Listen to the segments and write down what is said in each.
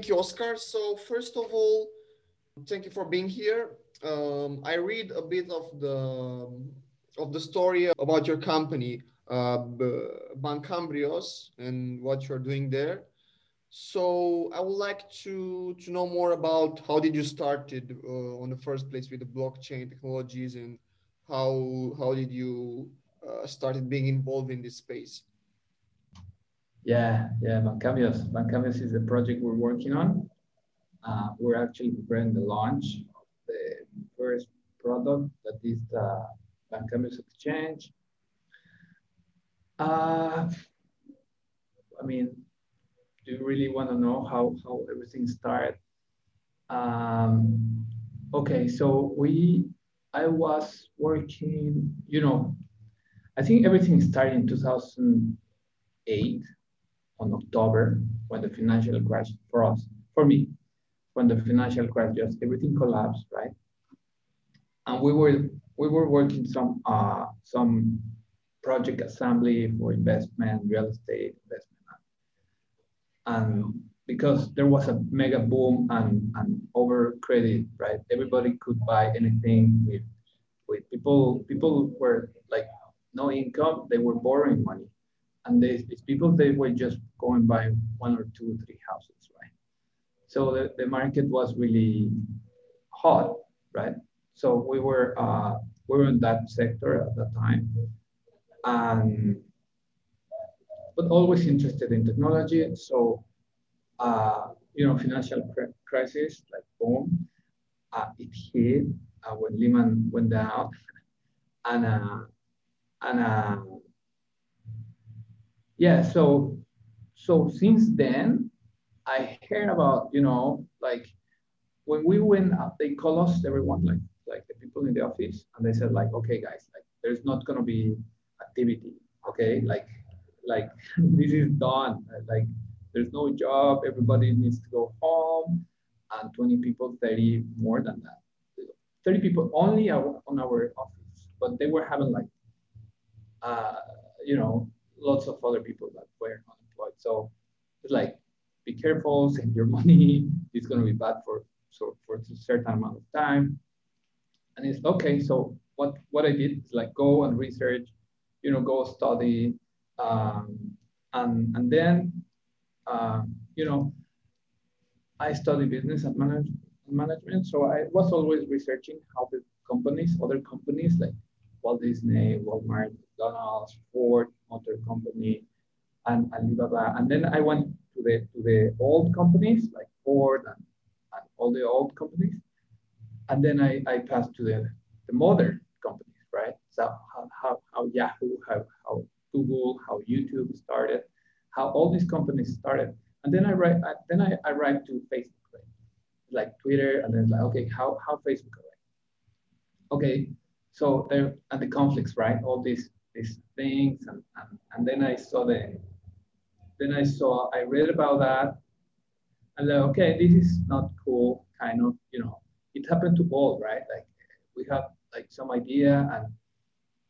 thank you, Oscar. So first of all, thank you for being here. Um, I read a bit of the of the story about your company, uh, Bancambios, and what you're doing there. So I would like to to know more about how did you started uh, on the first place with the blockchain technologies and how how did you uh, started being involved in this space? Yeah, yeah, Bancambios. Bancambios is the project we're working on. Uh, we're actually preparing the launch of the first product that is the Bancambios Exchange. Uh, I mean, do you really want to know how, how everything started? Um, okay, so we, I was working, you know, I think everything started in 2008 on October when the financial crash for us, for me, when the financial crash just everything collapsed, right? And we were we were working some uh, some project assembly for investment, real estate investment, and because there was a mega boom and, and over credit, right? Everybody could buy anything with, with people, people were like no income, they were borrowing money. And they, these people, they were just going by one or two, or three houses, right? So the, the market was really hot, right? So we were, uh, we were in that sector at that time. And but always interested in technology. So, uh, you know, financial crisis, like boom, uh, it hit uh, when Lehman went down, and uh, and uh, yeah. So, so since then, I heard about you know like when we went up, they call us everyone like like the people in the office, and they said like, okay, guys, like there's not gonna be activity, okay, like like this is done. Like there's no job, everybody needs to go home, and 20 people, 30 more than that. 30 people only on our office, but they were having like, uh, you know, lots of other people that were unemployed. So it's like, be careful, save your money. It's gonna be bad for so for a certain amount of time. And it's okay. So what what I did is like go and research, you know, go study um, and, and then, uh, you know, I studied business and manage, management. So I was always researching how the companies, other companies like Walt Disney, Walmart, McDonald's, Ford, Motor Company, and Alibaba. And then I went to the to the old companies like Ford and, and all the old companies. And then I, I passed to the, the modern companies, right? So how, how, how Yahoo, how, how Google, how YouTube started, how all these companies started. And then I write, I, then I, write to Facebook, right? like Twitter, and then like, okay, how, how Facebook right? Okay, so there, and the conflicts, right? All these, these things, and, and, and then I saw the, then I saw, I read about that, and like, okay, this is not cool, kind of, you know, it happened to all, right? Like we have like some idea and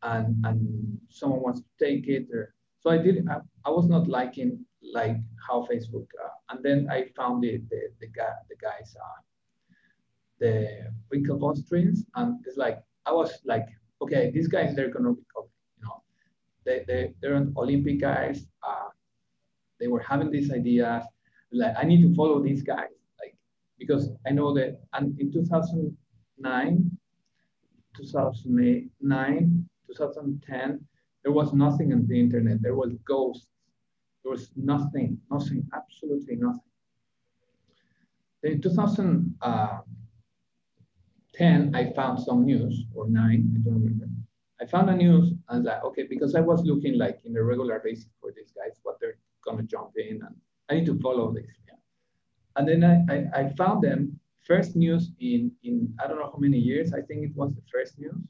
and and someone wants to take it or so I did I, I was not liking like how Facebook uh, and then I found the the, the guy the guys uh, the Winklevoss twins and it's like I was like okay these guys they're gonna they, they they're Olympic guys uh, they were having these ideas like I need to follow these guys like because I know that and in 2009 2009 2010, there was nothing on the internet. There was ghosts. There was nothing, nothing, absolutely nothing. In 2010, uh, I found some news, or nine, I don't remember. I found a news and like, okay, because I was looking like in a regular basis for these guys, what they're gonna jump in, and I need to follow this. Yeah. And then I, I, I found them first news in, in, I don't know how many years, I think it was the first news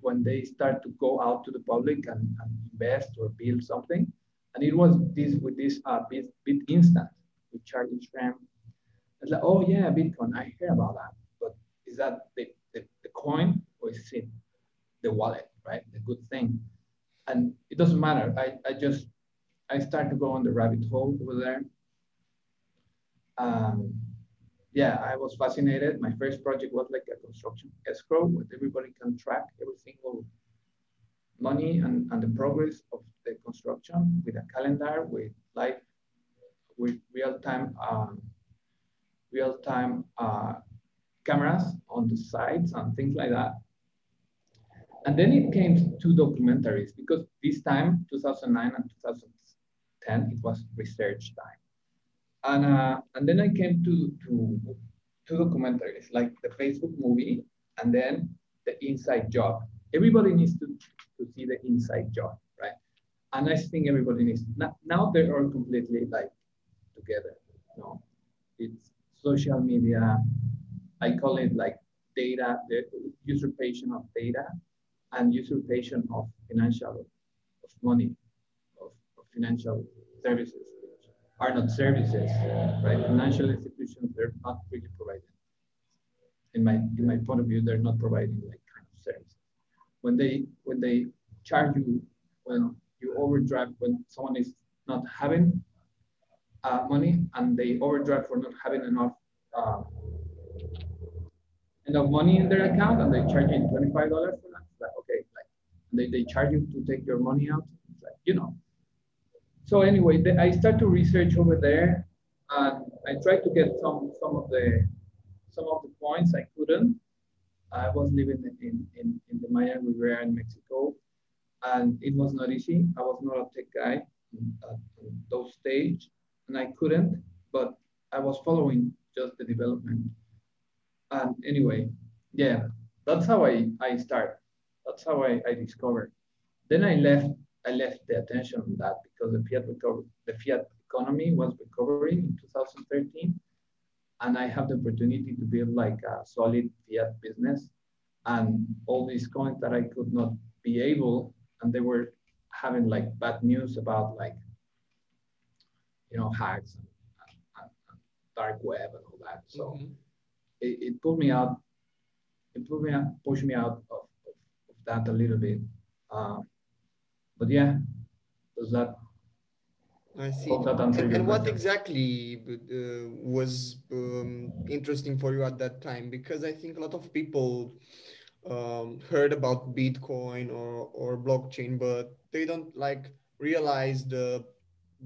when they start to go out to the public and, and invest or build something. And it was this with this uh, bit, bit instant with Charlie Shrem. It's like, oh yeah, Bitcoin, I hear about that. But is that the, the, the coin or is it the wallet, right? The good thing. And it doesn't matter. I, I just, I start to go on the rabbit hole over there. um, yeah, I was fascinated. My first project was like a construction escrow where everybody can track every single money and, and the progress of the construction with a calendar, with live, with real-time, um, real-time uh, cameras on the sites and things like that. And then it came to documentaries because this time, 2009 and 2010, it was research time. And, uh, and then I came to, to two documentaries, like the Facebook movie and then the Inside Job. Everybody needs to, to see the Inside Job, right? And I think everybody needs, now, now they are completely like together, you know? It's social media, I call it like data, the usurpation of data and usurpation of financial, of money, of, of financial services are not services, right? Financial institutions, they're not really providing. In my, in my point of view, they're not providing like kind of services. When they, when they charge you, when you overdraft, when someone is not having uh, money and they overdraft for not having enough uh, enough money in their account and they charge you $25 for that. Like, okay, like they, they charge you to take your money out. It's like, you know. So anyway, the, I start to research over there and I tried to get some some of the some of the points I couldn't. I was living in, in, in the Maya Riviera in Mexico and it was not easy. I was not a tech guy at those stage and I couldn't, but I was following just the development and anyway, yeah, that's how I, I start. That's how I, I discovered. Then I left I left the attention on that because the fiat recover, the fiat economy was recovering in 2013, and I have the opportunity to build like a solid fiat business, and all these coins that I could not be able, and they were having like bad news about like you know hacks and, and, and dark web and all that. So. Mm -hmm it, it pulled me out, it pulled me out, pushed me out of, of, of that a little bit. Uh, but yeah, does that I see. And, and, what exactly uh, was um, interesting for you at that time? Because I think a lot of people um, heard about Bitcoin or, or blockchain, but they don't like realize the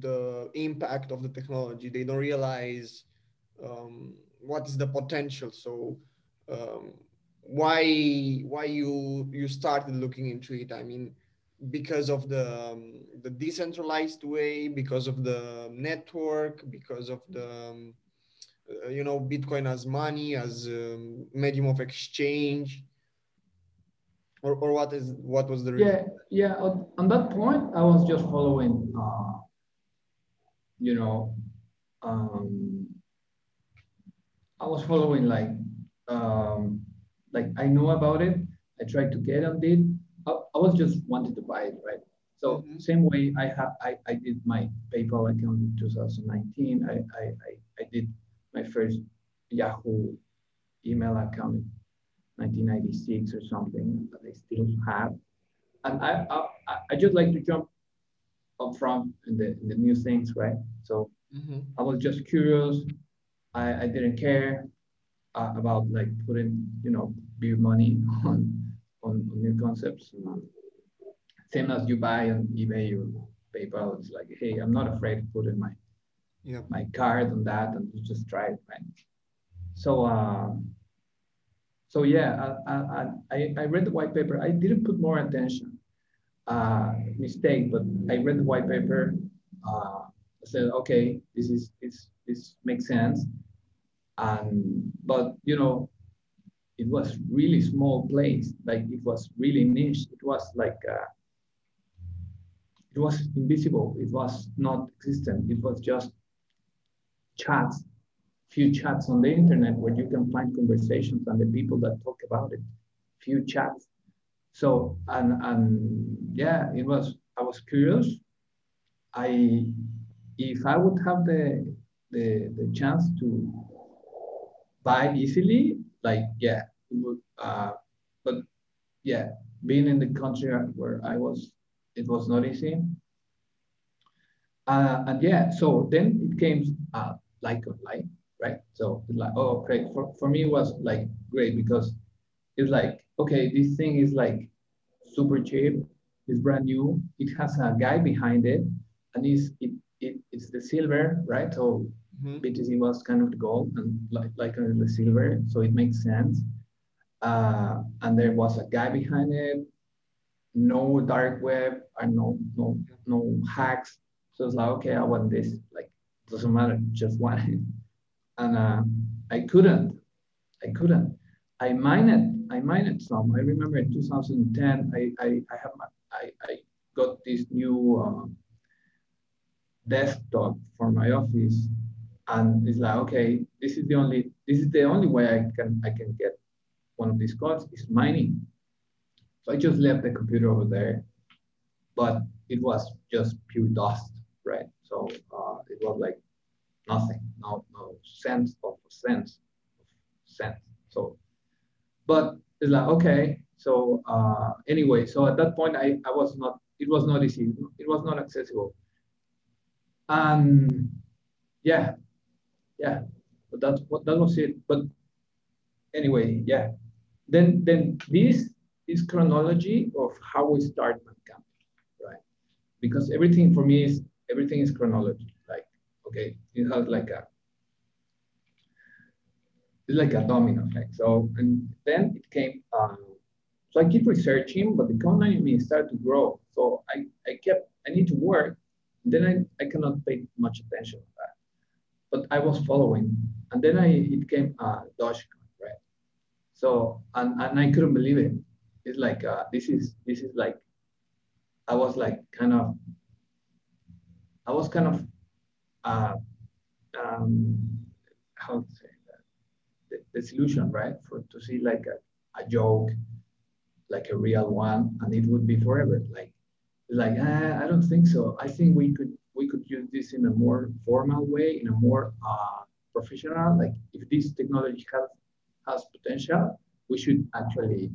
the impact of the technology. They don't realize um, what is the potential? So um, why why you you started looking into it? I mean because of the um, the decentralized way because of the network because of the um, uh, you know bitcoin as money as um, medium of exchange. Or, or what is what was the reason? yeah yeah on that point i was just following uh, you know um, I was following like um, like I know about it. I tried to get on it. I, I was just wanted to buy it, right? So mm-hmm. same way I have I, I did my PayPal account in 2019. I, I, I, I did my first Yahoo email account in 1996 or something that I still have. And I, I, I just like to jump up front in the, in the new things, right? So mm-hmm. I was just curious. I, I didn't care uh, about like putting, you know, big money on, on, on new concepts. Same as you buy on eBay or PayPal, it's like, hey, I'm not afraid to put in my yeah. my card on that and just try it, right? So, uh, so yeah, I, I, I read the white paper. I didn't put more attention. Uh, mistake, but I read the white paper. Uh, I said, okay, this is this this makes sense. And but you know, it was really small place. Like it was really niche. It was like uh, it was invisible. It was not existent. It was just chats, few chats on the internet where you can find conversations and the people that talk about it. Few chats. So and and yeah, it was. I was curious. I if I would have the the, the chance to buy easily, like yeah, uh, but yeah, being in the country where I was, it was not easy. Uh, and yeah, so then it came uh, like like right? So like, oh, great. For, for me, it was like great because it's like, okay, this thing is like super cheap, it's brand new, it has a guy behind it, and it's, it, it, it's the silver, right? So mm-hmm. BTC was kind of the gold and like, like the silver, so it makes sense. Uh, and there was a guy behind it, no dark web and no no no hacks. So it's like, okay, I want this. Like, doesn't matter, just want it. And uh, I couldn't. I couldn't. I mined I mined some. I remember in 2010, I I, I have my, I, I got this new uh, desktop for my office, and it's like, okay, this is the only this is the only way I can I can get one of these codes is mining. So I just left the computer over there, but it was just pure dust, right? So uh, it was like nothing, no, no sense of sense of sense. So, but it's like, okay. So uh, anyway, so at that point, I, I was not, it was not easy. It was not accessible. And yeah, yeah, but that's what, that was it. But anyway, yeah. Then, then this is chronology of how we start Bandcamp, right? Because everything for me is everything is chronology. Like, okay, it has like a it's like a domino effect. So and then it came. Um, so I keep researching, but the economy started to grow. So I, I kept I need to work. Then I, I cannot pay much attention. But I was following, and then I it came uh, Dogecoin, right? So and, and I couldn't believe it. It's like uh, this is this is like I was like kind of I was kind of uh, um, how to say that? The, solution right? For to see like a, a joke like a real one and it would be forever. Like like uh, I don't think so. I think we could we could use this in a more formal way in a more uh, professional like if this technology has has potential we should actually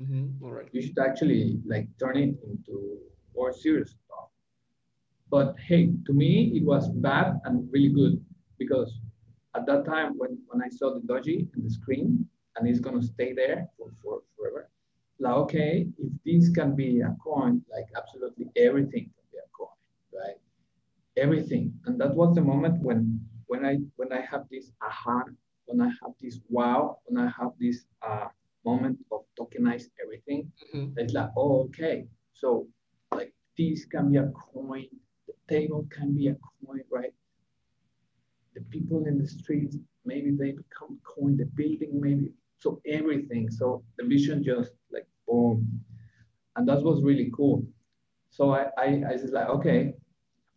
Mm-hmm. All right. You should actually like turn it into more serious stuff. But hey, to me, it was bad and really good because at that time when, when I saw the doge in the screen and it's gonna stay there for, for forever, like okay, if this can be a coin, like absolutely everything can be a coin, right? Everything. And that was the moment when when I when I have this aha, when I have this wow, when I have this uh moment of tokenize everything, mm-hmm. it's like, oh, okay. So like this can be a coin, the table can be a coin, right? The people in the streets, maybe they become coin, the building maybe, so everything. So the vision just like boom. And that was really cool. So I, I, I was like, okay,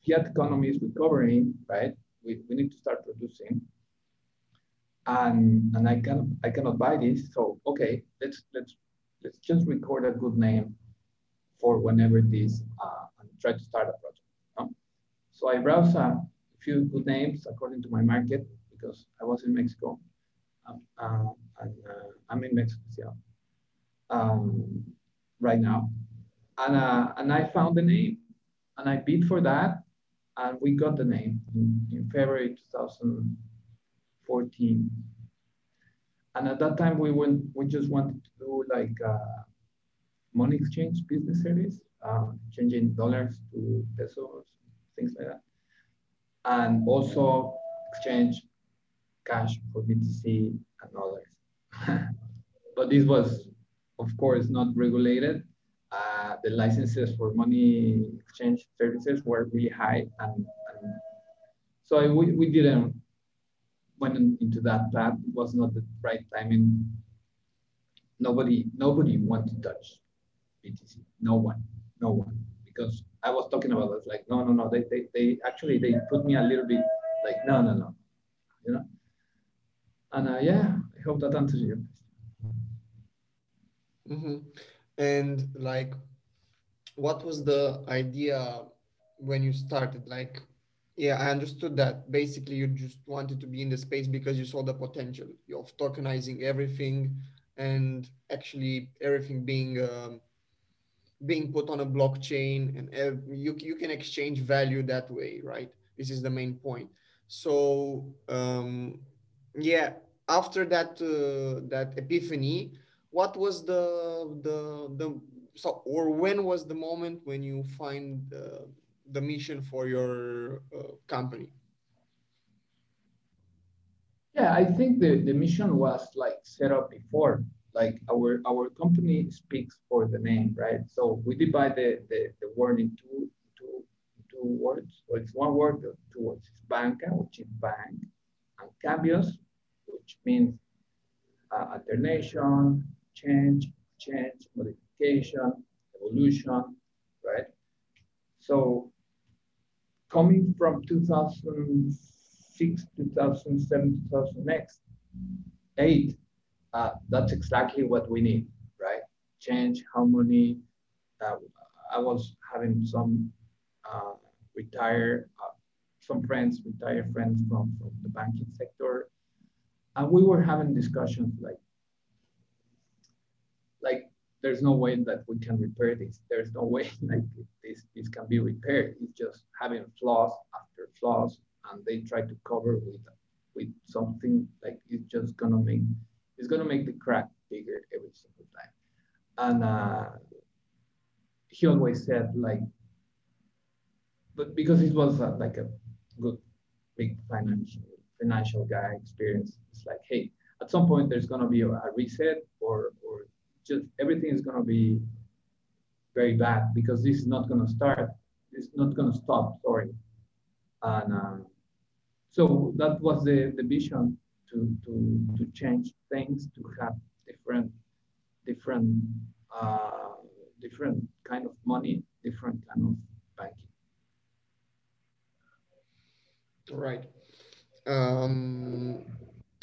fiat economy is recovering, right? We, we need to start producing and and I can I cannot buy this. So okay, let's let's let's just record a good name for whenever this uh, and try to start a project. So I browse a few good names according to my market because I was in Mexico um, uh, and uh, I'm in Mexico yeah, um, right now, and uh, and I found the name and I bid for that and we got the name in, in February 2014. And at that time, we went, we just wanted to do like uh, money exchange business service, uh, changing dollars to pesos, things like that. And also exchange cash for BTC and others. but this was, of course, not regulated. The licenses for money exchange services were really high. And, and so I, we, we didn't went into that path. It was not the right timing. Nobody, nobody wanted to touch BTC. No one, no one. Because I was talking about it, like, no, no, no. They, they, they actually they put me a little bit like, no, no, no, you know. And uh, yeah, I hope that answers question. Mm-hmm. And like, what was the idea when you started? Like, yeah, I understood that. Basically, you just wanted to be in the space because you saw the potential of tokenizing everything and actually everything being um, being put on a blockchain and you, you can exchange value that way, right? This is the main point. So um, yeah, after that uh, that epiphany, what was the the the so or when was the moment when you find the, the mission for your uh, company? Yeah, I think the, the mission was like set up before. Like our our company speaks for the name, right? So we divide the, the, the word into two, two words. So it's one word, two words. It's banca, which is bank, and cambios, which means uh, alternation, change, change, modification, evolution, right? So coming from 2006, 2007, 2008, uh, that's exactly what we need, right? Change, harmony. Uh, I was having some uh, retired, uh, some friends, retired friends from, from the banking sector. And we were having discussions like, like there's no way that we can repair this. There's no way like this, this can be repaired. It's just having flaws after flaws and they try to cover with with something like it's just gonna make it's gonna make the crack bigger every single time. And uh, he always said like, but because it was uh, like a good big financial financial guy experience, it's like, hey, at some point there's gonna be a, a reset or or just everything is gonna be very bad because this is not gonna start. It's not gonna stop. Sorry. And uh, so that was the, the vision to, to, to change things, to have different, different, uh, different kind of money, different kind of banking. Right. Um,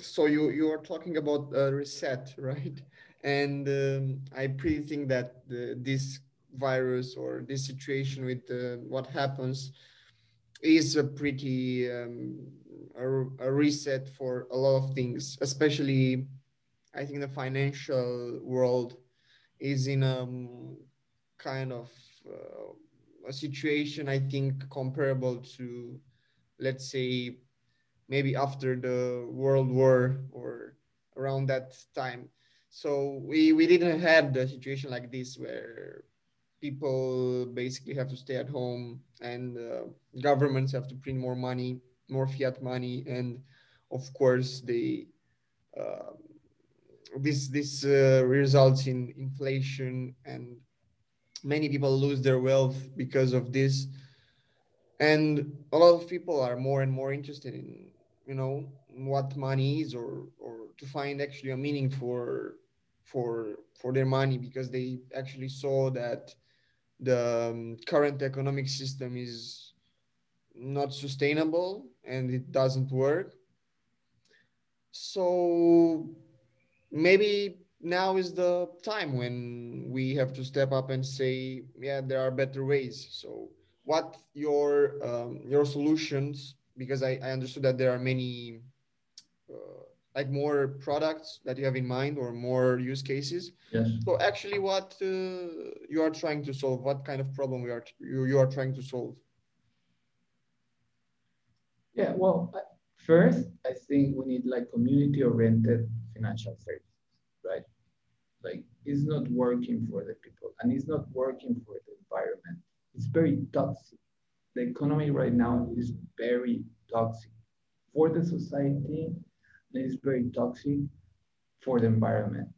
so you you are talking about reset, right? And um, I pretty think that the, this virus or this situation with uh, what happens is a pretty um, a, a, reset for a lot of things, especially I think the financial world is in a um, kind of uh, a situation I think comparable to let's say maybe after the world war or around that time so we we didn't have the situation like this where people basically have to stay at home and uh, governments have to print more money more fiat money. And of course they uh, this this uh, results in inflation and many people lose their wealth because of this. And a lot of people are more and more interested in you know what money is or or to find actually a meaning for for for their money because they actually saw that the um, current economic system is not sustainable and it doesn't work. So maybe now is the time when we have to step up and say, yeah, there are better ways. So what your um, your solutions? Because I, I understood that there are many uh, like more products that you have in mind or more use cases. Yes. So actually, what uh, you are trying to solve? What kind of problem we are you, you are trying to solve? Yeah. Well, first, I think we need like community-oriented financial services, right? Like it's not working for the people, and it's not working for the environment. It's very toxic. The economy right now is very toxic for the society is very toxic for the environment.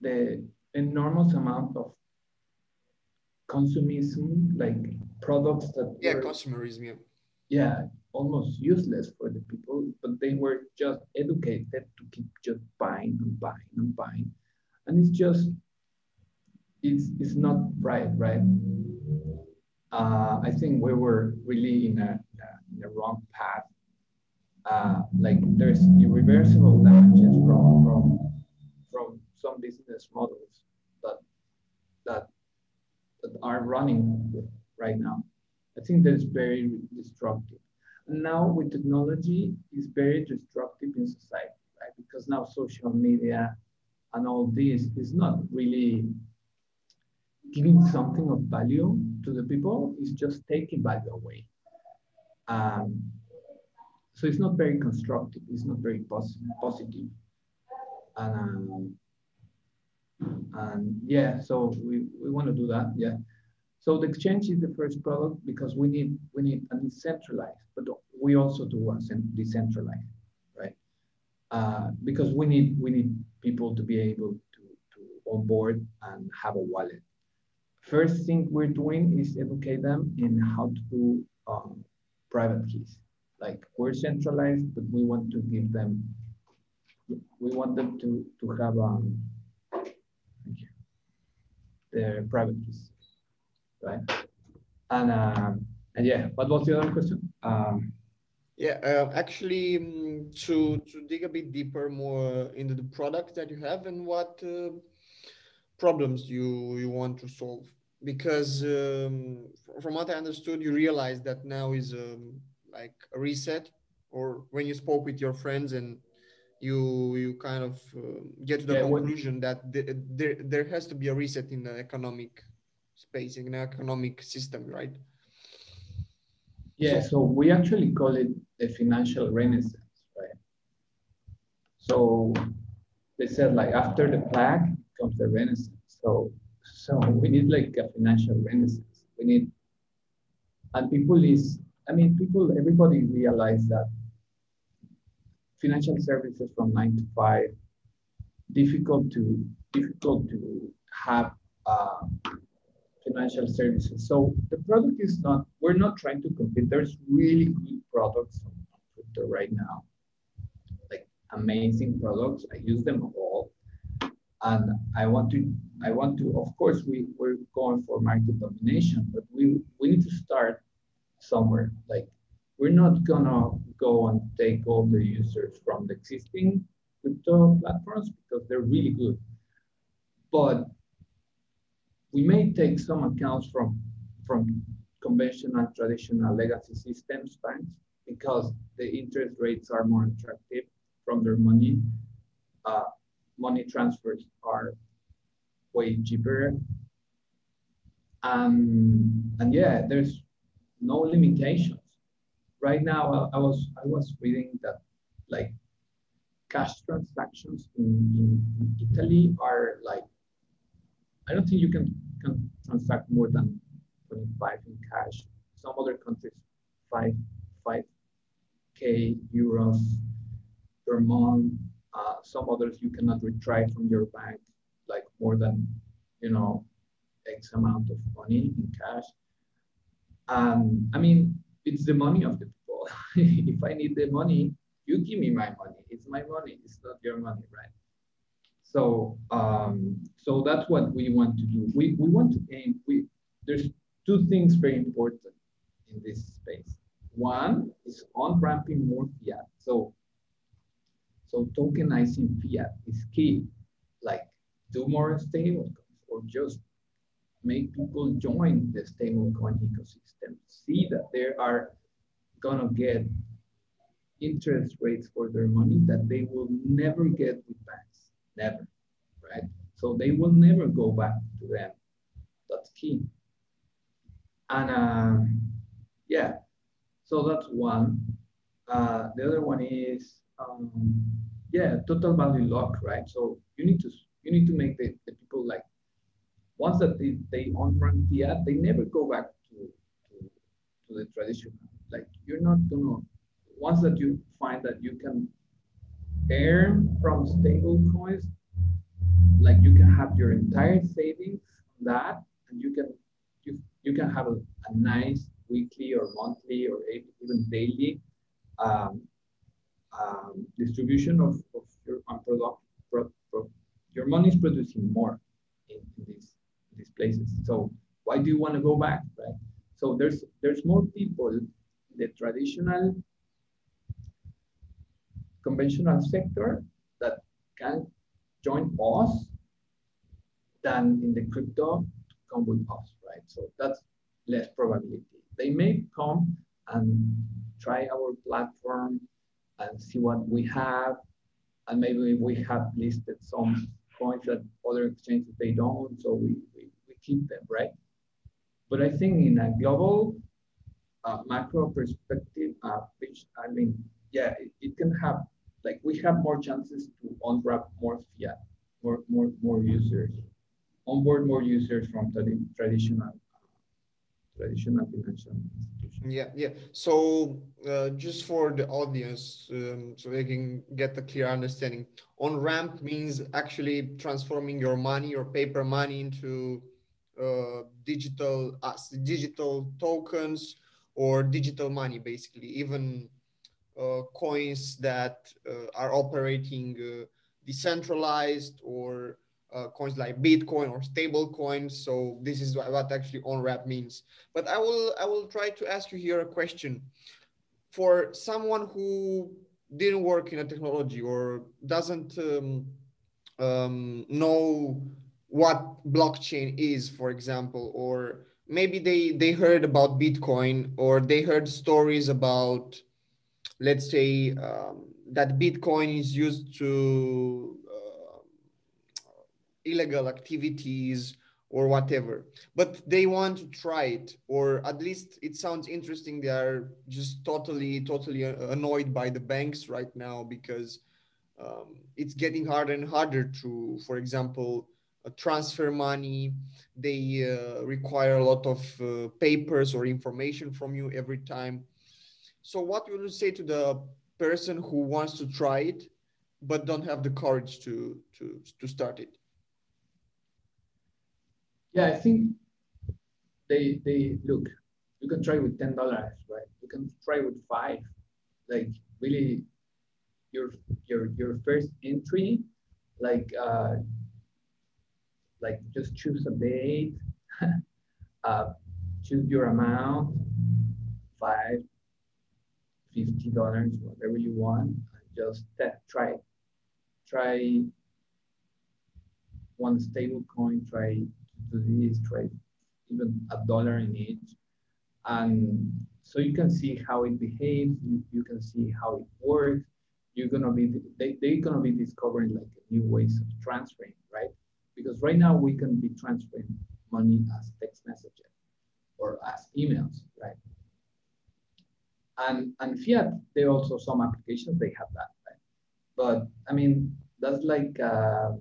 The enormous amount of consumism, like products that yeah, were, consumerism, yeah. yeah, almost useless for the people, but they were just educated to keep just buying and buying and buying, and it's just it's it's not right, right? Uh, I think we were really in a, in a wrong path uh, like there's irreversible damages from from from some business models that that that are running right now. I think that's very destructive. And now with technology, is very destructive in society, right? Because now social media and all this is not really giving something of value to the people, it's just taking value away. Um, so it's not very constructive. It's not very pos positive. And, um, and yeah, so we, we want to do that. Yeah. So the exchange is the first product because we need we need a decentralized, but we also do a decentralized, right? Uh, because we need we need people to be able to, to onboard and have a wallet. First thing we're doing is educate them in how to do um, private keys. Like we're centralized, but we want to give them, we want them to, to have um, their private keys, right? And, um, and yeah, what was the other question? Um, yeah, uh, actually, um, to to dig a bit deeper, more into the product that you have and what uh, problems you you want to solve. Because um, from what I understood, you realize that now is um, like a reset, or when you spoke with your friends and you you kind of uh, get to the yeah, conclusion that th- there there has to be a reset in the economic space in the economic system, right? Yeah, so we actually call it the financial renaissance, right? So they said like after the plague comes the renaissance. So so we need like a financial renaissance. We need and people is I mean people everybody realize that financial services from nine to five difficult to difficult to have uh, financial services. So the product is not, we're not trying to compete. There's really good products on crypto right now, like amazing products. I use them all. And I want to, I want to, of course, we, we're going for market domination, but we, we need to start somewhere. Like we're not gonna go and take all the users from the existing crypto platforms because they're really good. But we may take some accounts from, from conventional, traditional legacy systems banks because the interest rates are more attractive from their money. Uh, money transfers are way cheaper. Um, and yeah, there's no limitations. Right now, I, I was I was reading that like cash transactions in, in, Italy are like I don't think you can, can transact more than 25 in cash. Some other countries, five, 5K euros per month. Uh, some others you cannot retry from your bank like more than, you know, X amount of money in cash. Um, I mean, it's the money of the people. if I need the money, you give me my money. It's my money. It's not your money, right? So, um, so that's what we want to do. We, we want to aim, we, there's two things very important in this space. One is on-ramping more fiat. So, so tokenizing fiat is key. Like do more stablecoins or just make people join the stablecoin ecosystem. See that they are gonna get interest rates for their money that they will never get with banks never, right? So they will never go back to them. That's key. And uh, yeah, so that's one. Uh, the other one is um, yeah, total value lock, right? So you need to you need to make the, the people like once that they, they on-ramp fiat, they never go back to, to, to the traditional. Like you're not gonna once that you find that you can earn from stable coins, like you can have your entire savings on that, and you can you, you can have a, a nice weekly or monthly or even daily um, um, distribution of, of your product. Pro, pro, your money is producing more in, in in these places. So why do you want to go back, right? So there's there's more people in the traditional conventional sector that can join us than in the crypto to come with us, right? So that's less probability. They may come and try our platform and see what we have. And maybe we have listed some coins that other exchanges they don't, so we keep them, right? But I think in a global uh, macro perspective, uh, which I mean, yeah, it, it, can have like we have more chances to unwrap more fiat, more more more users, onboard more users from tradi- traditional traditional financial institutions. Yeah, yeah. So uh, just for the audience, um, so they can get a clear understanding, on ramp means actually transforming your money, your paper money into digital uh, digital tokens or digital money, basically, even uh, coins that uh, are operating uh, decentralized or uh, coins like Bitcoin or stable coins. So this is what actually on ramp means. But I will I will try to ask you here a question. For someone who didn't work in a technology or doesn't um, um, know what blockchain is, for example, or maybe they they heard about Bitcoin or they heard stories about, let's say, um, that Bitcoin is used to illegal activities or whatever. But they want to try it or at least it sounds interesting. They are just totally totally annoyed by the banks right now because um, it's getting harder and harder to for example uh, transfer money they uh, require a lot of uh, papers or information from you every time so what would you say to the person who wants to try it but don't have the courage to to to start it yeah, I think they they look. You can try with ten dollars, right? You can try with five. Like really, your your your first entry, like uh, like just choose a date, uh, choose your amount, five, fifty dollars, whatever you want. Just try, try one stable coin, try to do this, trade even a dollar in each. And so you can see how it behaves, you, you can see how it works. You're gonna be, they, they're gonna be discovering like new ways of transferring, right? Because right now we can be transferring money as text messages or as emails, right? And, and fiat, there are also some applications, they have that, right? But I mean, that's like, uh,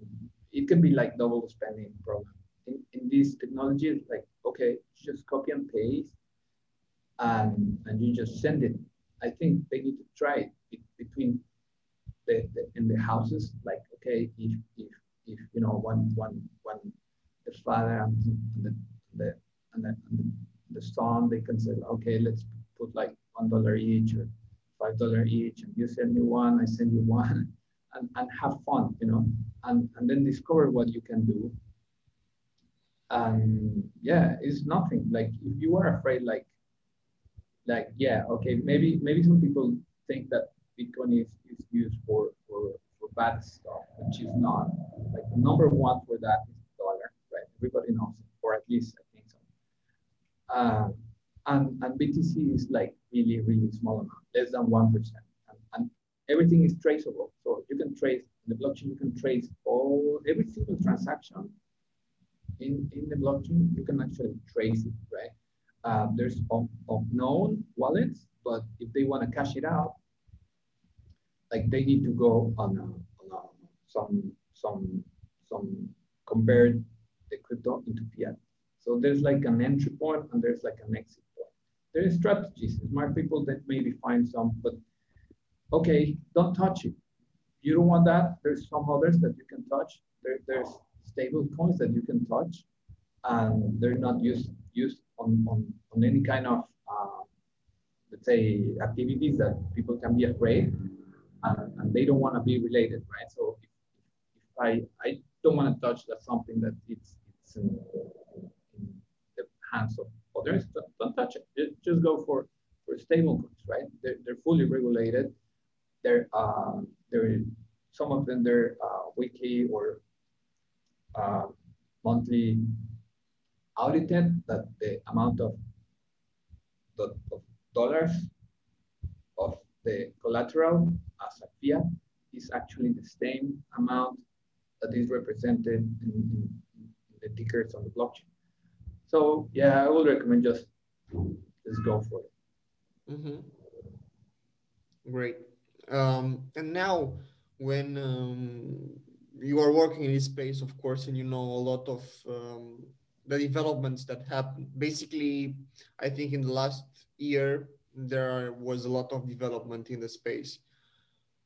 it can be like double spending problem in, in these technologies, like, okay, just copy and paste and, and you just send it. I think they need to try it between the, the in the houses, like, okay, if, if, if you know, one, one, one, the father and the, the, and the, and the, son, they can say, okay, let's put like one dollar each or five dollar each, and you send me one, I send you one, and, and have fun, you know, and, and then discover what you can do. And yeah it's nothing. Like if you are afraid like like yeah okay maybe maybe some people think that bitcoin is, is used for, for for bad stuff which is not like the number one for that is the dollar right? Everybody knows it or at least i think so. Um, and and btc is like really really small amount less than one percent. And, and everything is traceable. So you can trace in the blockchain you can trace all every single transaction in, in the blockchain, you can actually trace it, right? Uh, there's unknown wallets, but if they want to cash it out, like they need to go on, a, on a, some some some convert the crypto into fiat. So there's like an entry point and there's like an exit point. There are strategies, smart people that maybe find some, but okay, don't touch it. You don't want that. There's some others that you can touch. There, there's stable coins that you can touch and they're not used used on, on, on any kind of uh, let's say activities that people can be afraid and, and they don't want to be related right so i i don't want to touch that something that it's it's in, in the hands of others. Don't, don't touch it. Just, go for for stable coins right? They're, they're fully regulated. They're uh, they're some of them they're uh, weekly or uh, monthly audited that the amount of, of dollars of the collateral as a fiat is actually the same amount that is represented in, in, the tickers on the blockchain. So yeah, I would recommend just just go for it. Mm -hmm. Great, Um, and now, when um, you are working in this space, of course, and you know a lot of um, the developments that happen. Basically, I think in the last year there was a lot of development in the space.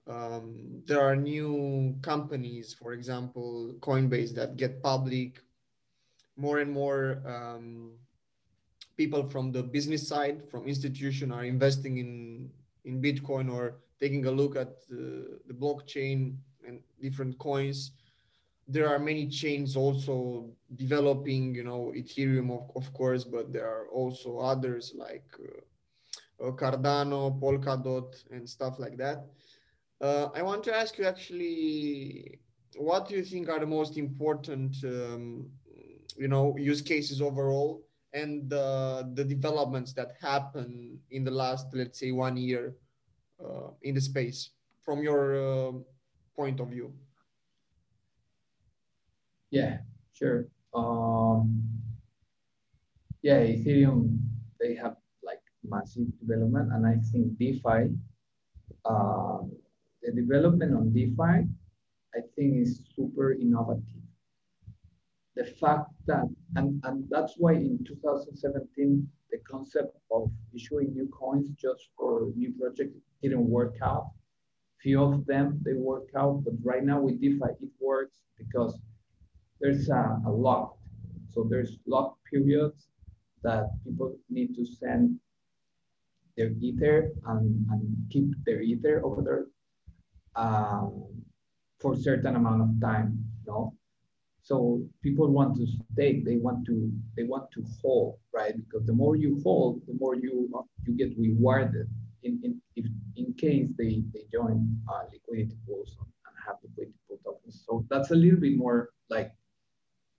Um, there are new companies, for example, Coinbase, that get public. More and more um, people from the business side, from institution, are investing in in Bitcoin or taking a look at the, blockchain and different coins. There are many chains also developing, you know, Ethereum, of, of course, but there are also others like uh, uh Cardano, Polkadot, and stuff like that. Uh, I want to ask you actually, what do you think are the most important, um, you know, use cases overall, and the the developments that happen in the last, let's say, one year uh, in the space from your uh, point of view? Yeah, sure. Um, yeah, Ethereum, they have like massive development, and I think DeFi, uh, the development on DeFi, I think is super innovative. The fact that, and, and that's why in 2017, the concept of issuing new coins just for new projects didn't work out. Few of them, they work out, but right now with DeFi, it works because there's a, a lock. So there's lock periods that people need to send their ether and, and keep their ether over there um, for a certain amount of time, know? So people want to stake, they want to they want to hold, right? Because the more you hold, the more you you get rewarded in, in if in case they they join uh, liquidity pools and have liquidity pool tokens. So that's a little bit more like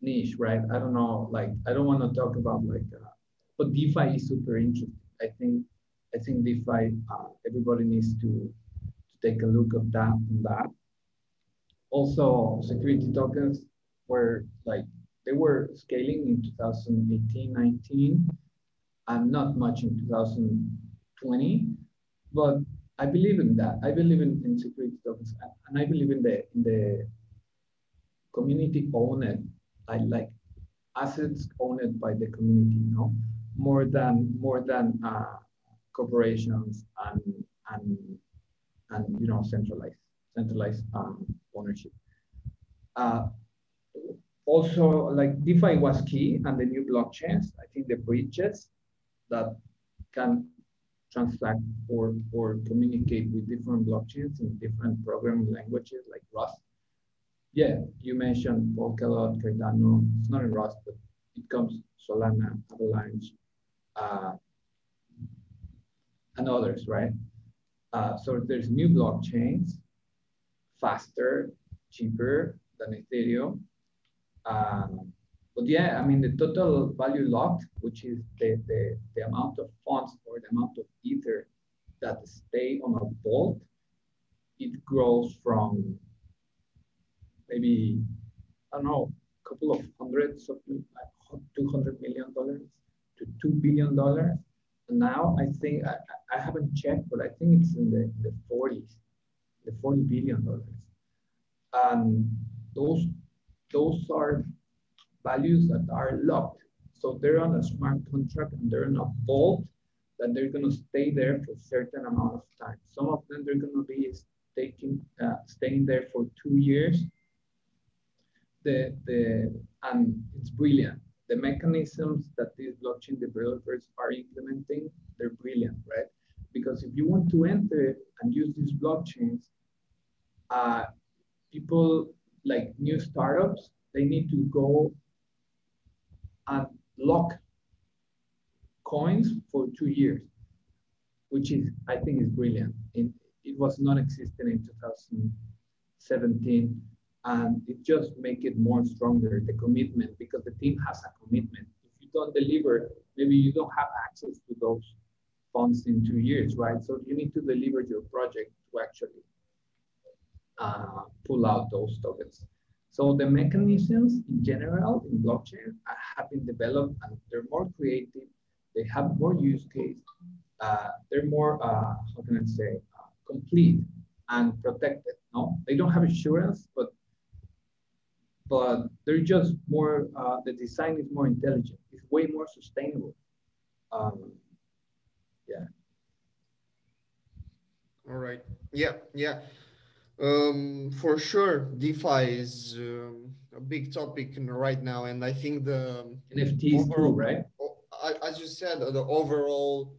niche, right? I don't know, like I don't want to talk about like, uh, but DeFi is super interesting. I think I think DeFi uh, everybody needs to take a look at that and that. Also, security tokens were like they were scaling in 2018, 19, and not much in 2020. But I believe in that. I believe in, in security tokens, and I believe in the in the community owned. I like assets owned by the community. You know, more than more than uh, corporations and and and you know centralized centralized um, ownership. Uh, also like DeFi was key and the new blockchains, I think the bridges that can transact or, or communicate with different blockchains in different programming languages like Rust. Yeah, you mentioned Polkadot, Cardano, it's not in Rust, but it comes Solana, Avalanche, uh, and others, right? Uh, so there's new blockchains, faster, cheaper than Ethereum, um, but yeah, I mean, the total value locked, which is the, the, the amount of funds or the amount of ether that stay on a vault, it grows from maybe, I don't know, a couple of hundreds of like $200 million to $2 billion. Now I think, I, I haven't checked, but I think it's in the, the 40s, the $40 billion. And those those are values that are locked. So they're on a smart contract and they're in a vault that they're to stay there for a certain amount of time. Some of them they're to be taking, uh, staying there for two years. The, the, and it's brilliant. The mechanisms that these blockchain developers are implementing, they're brilliant, right? Because if you want to enter and use these blockchains, uh, people like new startups, they need to go and lock coins for two years, which is, I think is brilliant. It, it was non-existent in 2017 and it just make it more stronger, the commitment, because the team has a commitment. If you don't deliver, maybe you don't have access to those funds in two years, right? So you need to deliver your project to actually uh, pull out those tokens. So the mechanisms in general in blockchain have been developed and they're more creative. They have more use case. Uh, they're more, uh, how can I say, uh, complete. and protected. No, they don't have insurance, but but they're just more. Uh, the design is more intelligent. It's way more sustainable. Um, yeah. All right. Yeah. Yeah. Um, for sure, DeFi is um, a big topic right now, and I think the NFTs overall, too, right? As you said, the overall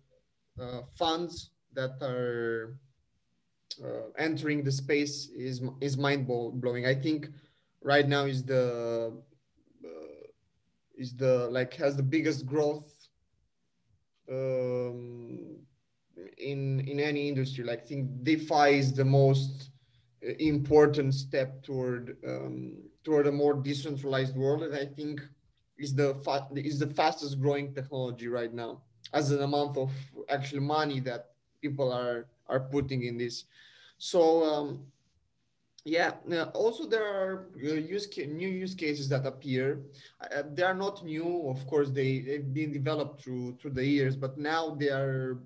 uh, funds that are uh, entering the space is is mind blowing. I think right now is the uh, is the like has the biggest growth um, in in any industry. Like I think DeFi is the most uh, important step toward um, toward a more decentralized world, and I think is the fa- is the fastest growing technology right now as an amount of actual money that people are are putting in this. So um, yeah, also there are uh, use new use cases that appear. Uh, they are not new, of course. They they've been developed through through the years, but now they are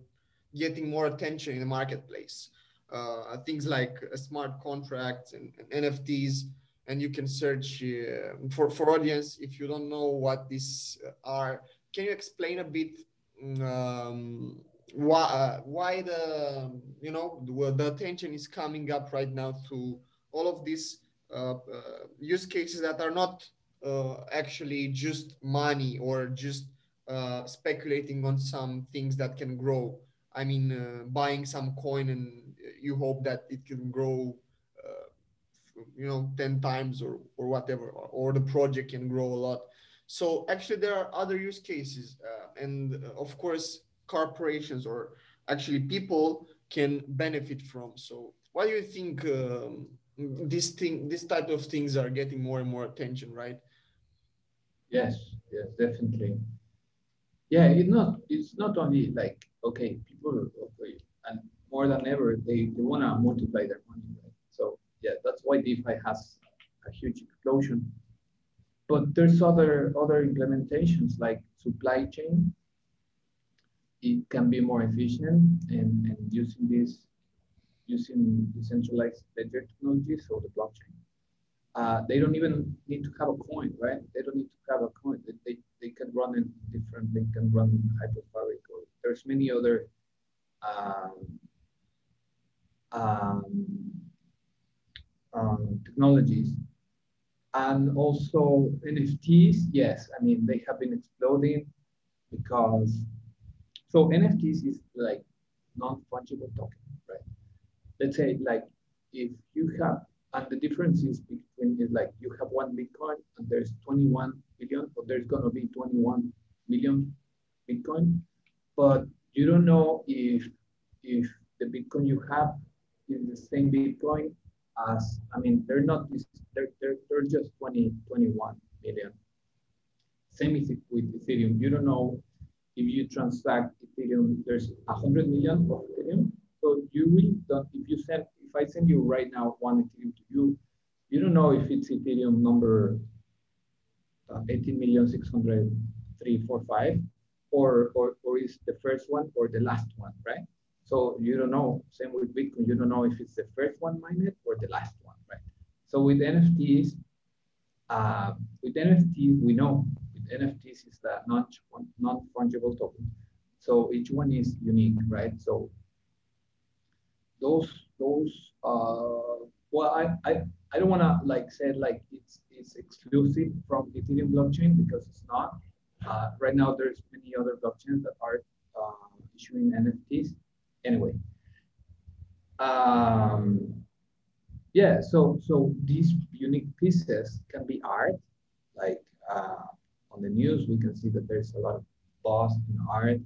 getting more attention in the marketplace. Uh, things like smart contracts and, and, NFTs, and you can search uh, for for audience if you don't know what these are. Can you explain a bit um, why uh, why the you know the, attention is coming up right now to all of these uh, uh, use cases that are not uh, actually just money or just uh, speculating on some things that can grow i mean buying some coin and you hope that it can grow you know 10 times or or whatever or, the project can grow a lot so actually, there are other use cases, uh, and of course, corporations or actually people can benefit from. So, why do you think um, this thing, this type of things are getting more and more attention, right? Yes, yes, definitely. Yeah, it's not. It's not only like okay, people okay, and more than ever, they, they want to multiply their money, right? So yeah, that's why DeFi has a huge explosion but there's other other implementations like supply chain. It can be more efficient and, and using this using decentralized ledger technology, so the blockchain. Uh, they don't even need to have a coin, right? They don't need to have a coin. They, they, they can run it different. They can run Hyperfabric or there's many other um, um, um, technologies and also NFTs, yes, I mean, they have been exploding because, so NFTs is like non-fungible token? Let's say like if you have, and the difference is between is like you have one Bitcoin and there's 21 billion, or there's gonna be 21 million Bitcoin, but you don't know if if the Bitcoin you have is the same Bitcoin as, I mean, they're not, they're, they're, they're just 20, 21 million. Same is with Ethereum. You don't know if you transact Ethereum, there's 100 million of Ethereum. So you don't, if you send, if I send you right now one Ethereum to you, you don't know if it's Ethereum number uh, 18 million 60345 or, or, or is the first one or the last one, right? So you don't know, same with Bitcoin, you don't know if it's the first one mined or the last one, right? So with NFTs, uh, with NFTs, we know with NFTs is the non-fungible token. So each one is unique, right? So those, those, uh, well, I, I, I don't want to like say like it's, it's exclusive from Ethereum blockchain because it's not. Uh, right now, there's many other blockchains that are uh, issuing NFTs anyway. Um, yeah, so so these unique pieces can be art, like uh, on the news we can see that there's a lot of buzz in art,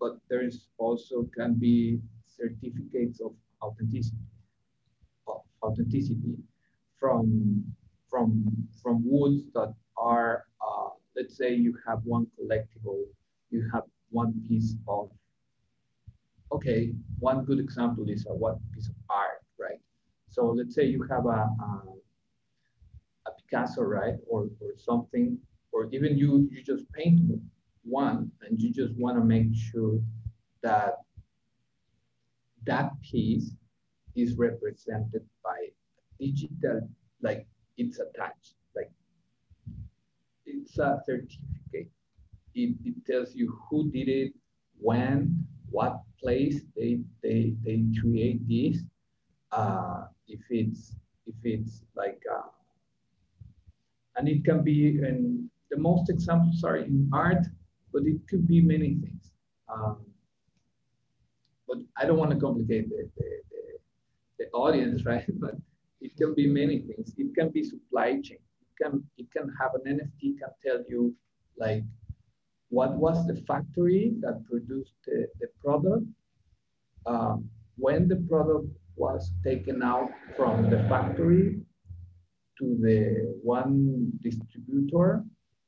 but there's also can be certificates of authenticity, authenticity from from from woods that are uh, let's say you have one collectible, you have one piece of okay, one good example is a one piece of art, right? So let's say you have a, a, a Picasso, right? Or, or something, or even you, you just paint one and you just want to make sure that that piece is represented by digital, like it's attached, like it's a certificate. It, it tells you who did it, when, what place they they they create this. Uh, if it's if it's like, uh, and it can be, and the most examples are in art, but it could be many things. Um, but I don't want to complicate the, the, the, the audience, right? But it can be many things. It can be supply chain. It can it can have an NFT can tell you like what was the factory that produced the, the product, um, when the product was taken out from the factory to the one distributor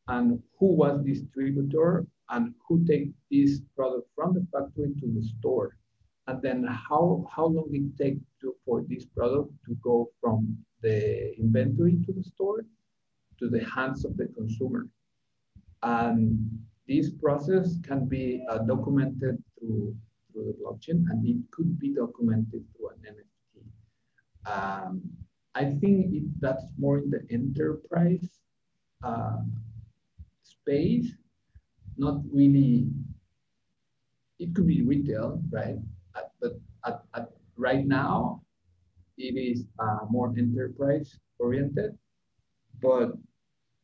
and who was distributor and who take this product from the factory to the store and then how how long it take to for this product to go from the inventory to the store to the hands of the consumer? And this process can be uh, documented through through the blockchain and it could be documented through an nft um, i think it, that's more in the enterprise uh, space not really it could be retail right but at, at right now it is uh, more enterprise oriented. But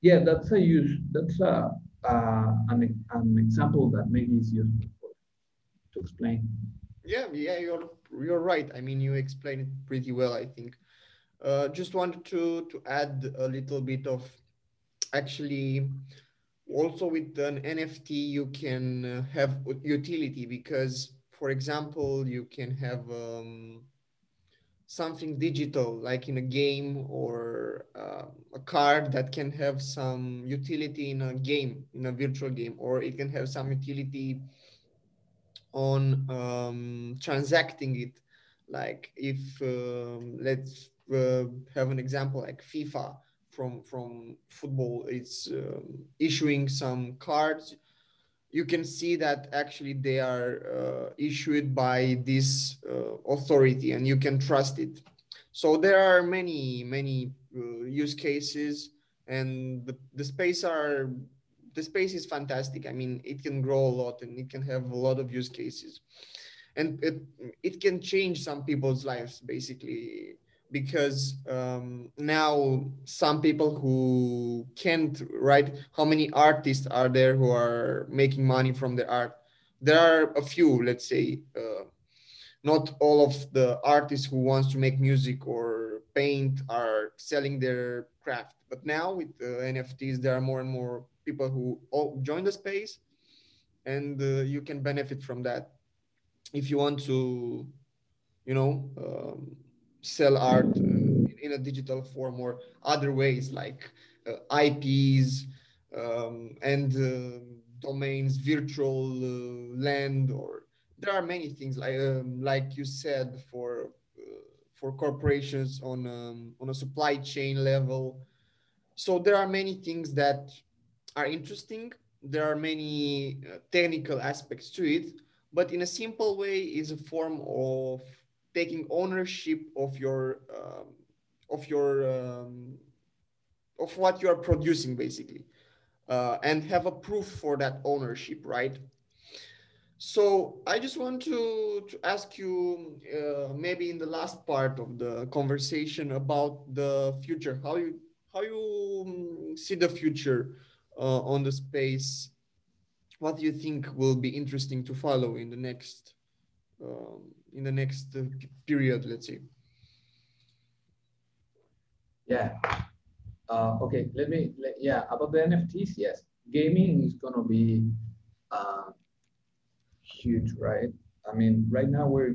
yeah that's a use that's a uh, an, an example that maybe is useful for, to explain. Yeah yeah you're you're right. I mean you explained it pretty well i think. Uh, just wanted to to add a little bit of actually also with an nft you can uh, have utility because for example you can have um, something digital like in a game or uh, a card that can have some utility in a game in a virtual game or it can have some utility on um, transacting it. Like if um, let's uh, have an example like fifa from from football it's um, issuing some cards you can see that actually they are uh, issued by this uh, authority and you can trust it. So there are many many uh, use cases and the, the space are the space is fantastic. I mean it can grow a lot and it can have a lot of use cases. And it, it can change some people's lives basically because um, now some people who can't write how many artists are there who are making money from their art? There are a few let's say uh, not all of the artists who wants to make music or paint are selling their craft. But now with uh, nfts there are more and more people who join the space and uh, you can benefit from that. If you want to you know um, sell art uh, in a digital form or other ways like uh, IPs um, and uh, domains, virtual land, or there are many things like um, like you said for for corporations on um, on a supply chain level. So there are many things that are interesting. There are many uh, technical aspects to it, but in a simple way is a form of taking ownership of your um, of your um, of what you are producing basically uh, and have a proof for that ownership right? So i just want to to ask you uh, maybe in the last part of the conversation about the future how you how you um, see the future uh, on the space. What do you think will be interesting to follow in the next um, in the next uh, period, let's say? Yeah. Uh, okay, let me, let, yeah, about the NFTs, yes. Gaming is going to be uh, huge, right? I mean, right now we're,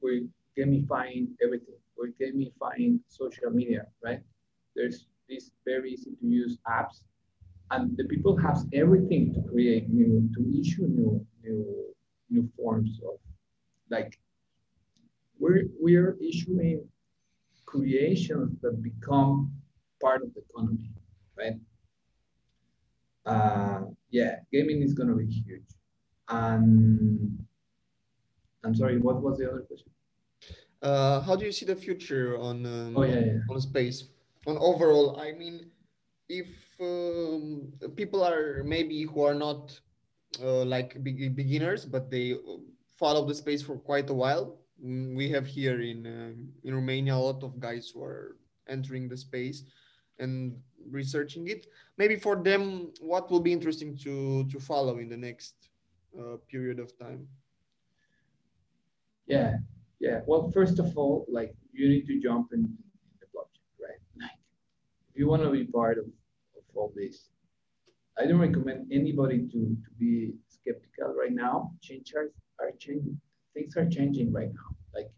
we're gamifying everything. We're gamifying social media, right? There's these very easy to use apps and the people have everything to create new, to issue new, new, new forms of like we're, we're issuing creations that become part of the economy, right? Uh, yeah, gaming is going to be huge. And I'm sorry, what was the other question? Uh, how do you see the future on um, oh, yeah, yeah. on space? On overall, I mean, if um, people are maybe who are not uh, like beginners, but they follow the space for quite a while. Mm, we have here in uh, in Romania a lot of guys who are entering the space and researching it. Maybe for them, what will be interesting to to follow in the next uh, period of time? Yeah, yeah. Well, first of all, like you need to jump in the blockchain, right? Like, if you want to be part of, of all this, I don't recommend anybody to to be skeptical right now. Change are, are changing. Things are changing right now. Like,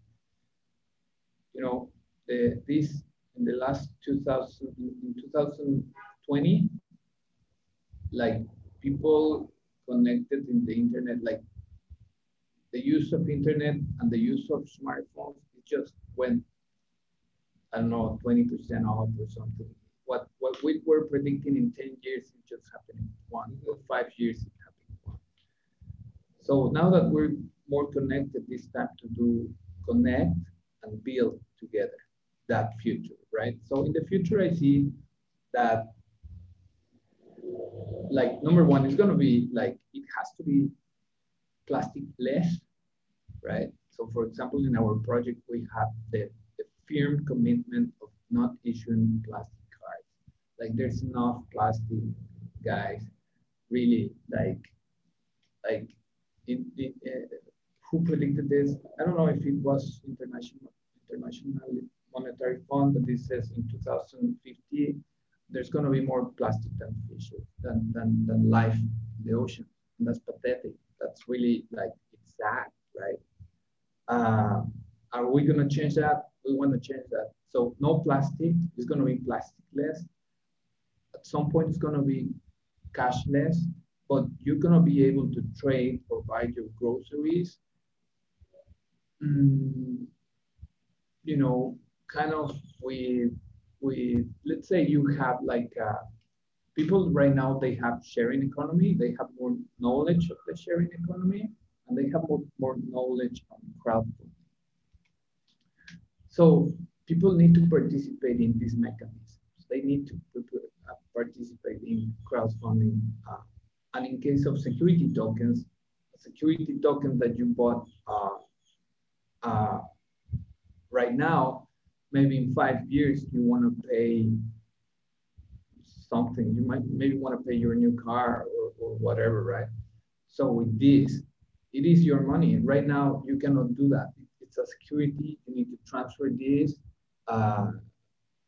you know, the, this in the last 2000 in 2020 like people connected in the internet like the use of internet and the use of smartphones it just went i don't know 20% off or something. What what we were predicting in 10 years it just happened. In one or five years it happened. In one so now that we're more connected this time to do connect and build together that future right? So in the future, I see that like number one is going to be like it has to be plastic less, right? So for example, in our project, we have the, the firm commitment of not issuing plastic cards. Like there's enough plastic, guys. Really, like, like, in, in, uh, who predicted this? I don't know if it was international, internationally Monetary Fund that this says in 2050 there's going to be more plastic than fish than, than, than life in the ocean. And that's pathetic. That's really like it's sad, right? Uh, are we going to change that? We want to change that. So no plastic is going to be plasticless. At some point, it's going to be cashless, but you're going to be able to trade or buy your groceries. Mm, you know, kind of with with let's say you have like uh, people right now they have sharing economy they have more knowledge of the sharing economy and they have more, more knowledge on crowdfunding. So people need to participate in these mechanisms. They need to uh, participate in crowdfunding uh, and in case of security tokens security token that you bought uh, uh right now maybe in five years you want to pay something. You might maybe want to pay your new car or, or whatever, right? So with this, it is your money. And right now you cannot do that. It's a security. You need to transfer this. Uh,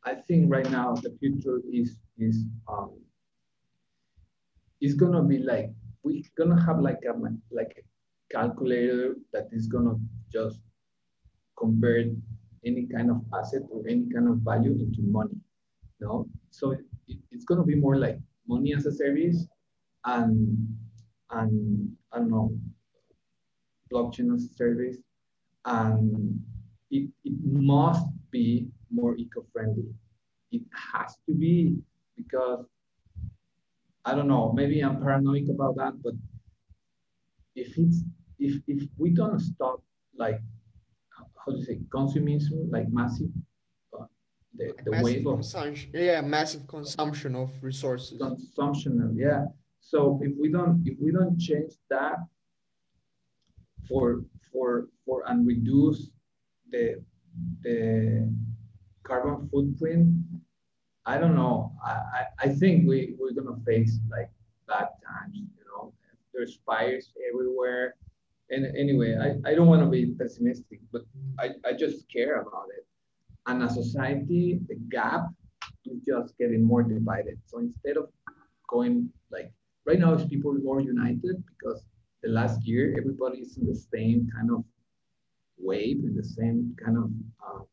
I think right now the future is is um, is gonna be like we're gonna have like a like a calculator that is gonna just convert any kind of asset or any kind of value into money. No, so it, it's going to be more like money as a service, and and I don't know, blockchain as a service, and it, it must be more eco-friendly. It has to be because I don't know, maybe I'm paranoid about that, but if it's if if we don't stop like how do you say consumism, like massive uh, the, the massive wave of consumption. Yeah, massive consumption of resources. Consumption, yeah. So if we don't if we don't change that for for for and reduce the the carbon footprint, I don't know. I, I, I think we, we're gonna face like bad times, you know. There's fires everywhere and anyway, I, I don't want to be pessimistic, but I, I just care about it. And as society, the gap is just getting more divided. So instead of going like right now, is people more united because the last year everybody is in the same kind of wave, in the same kind of. Uh,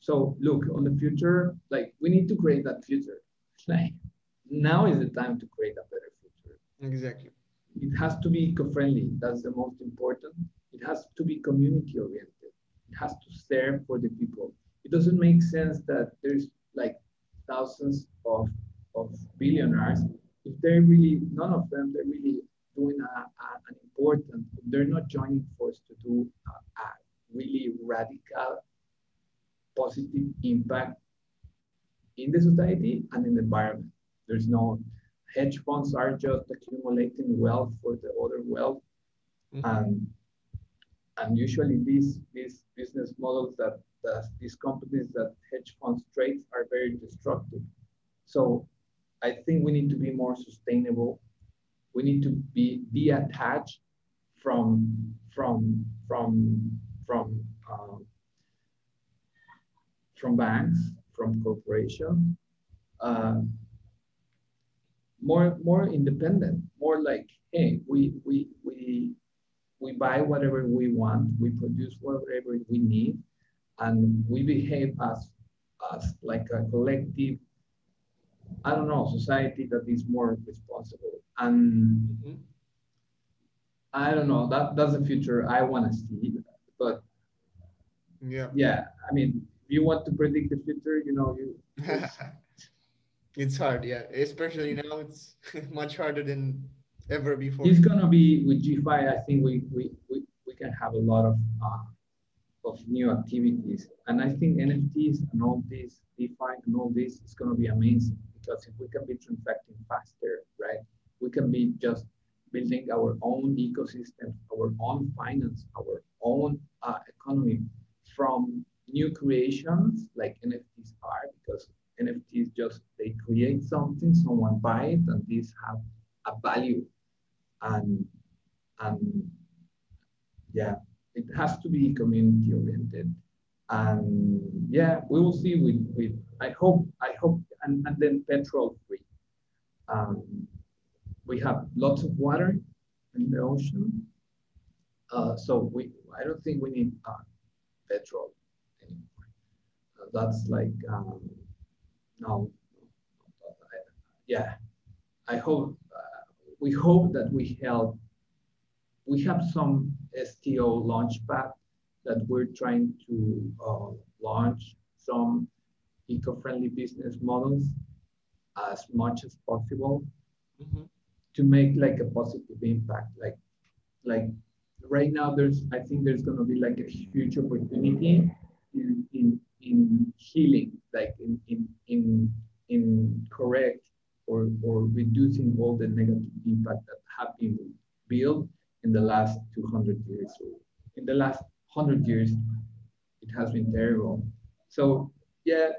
so look on the future, like we need to create that future. Like now is the time to create a better future. Exactly it has to be eco-friendly. That's the most important. It has to be community oriented. It has to serve for the people. It doesn't make sense that there's like thousands of, of billionaires if they're really, none of them, they're really doing a, a, an important, they're not joining force to do a, a really radical positive impact in the society and in the environment. There's no hedge funds are just accumulating wealth for the other wealth. Mm-hmm. And, and usually these, these business models that, that these companies that hedge funds trade are very destructive. So I think we need to be more sustainable. We need to be be attached from from from from um, from banks, from corporations, uh, more more independent, more like, hey, we we we we buy whatever we want, we produce whatever we need, and we behave as as like a collective I don't know, society that is more responsible. And mm-hmm. I don't know, that that's the future I want to see. But yeah, yeah, I mean, you want to predict the future, you know, you it's hard, yeah. Especially now it's much harder than ever before. It's gonna be with DeFi, I think we we we, we can have a lot of uh, of new activities. And I think NFTs and all this, DeFi and all this is gonna be amazing because if we can be transacting faster, right, we can be just building our own ecosystem, our own finance, our own uh, economy from new creations like NFTs are, because NFTs just they create something, someone buy it, and these have a value, and and yeah, it has to be community oriented, and yeah, we will see with with I hope I hope and, and then petrol free. Um, we have lots of water in the ocean. Uh, so we, I don't think we need uh, petrol anymore. Uh, that's like, um, no, yeah, I hope, uh, we hope that we help, we have some STO launchpad that we're trying to uh, launch some eco-friendly business models as much as possible mm-hmm. to make like a positive impact. Like, like right now, there's I think there's going to be like a huge opportunity in in, in healing, like in in in in correct or or reducing all the negative impact that have been built in the last 200 years. In the last 100 years, it has been terrible. So yeah,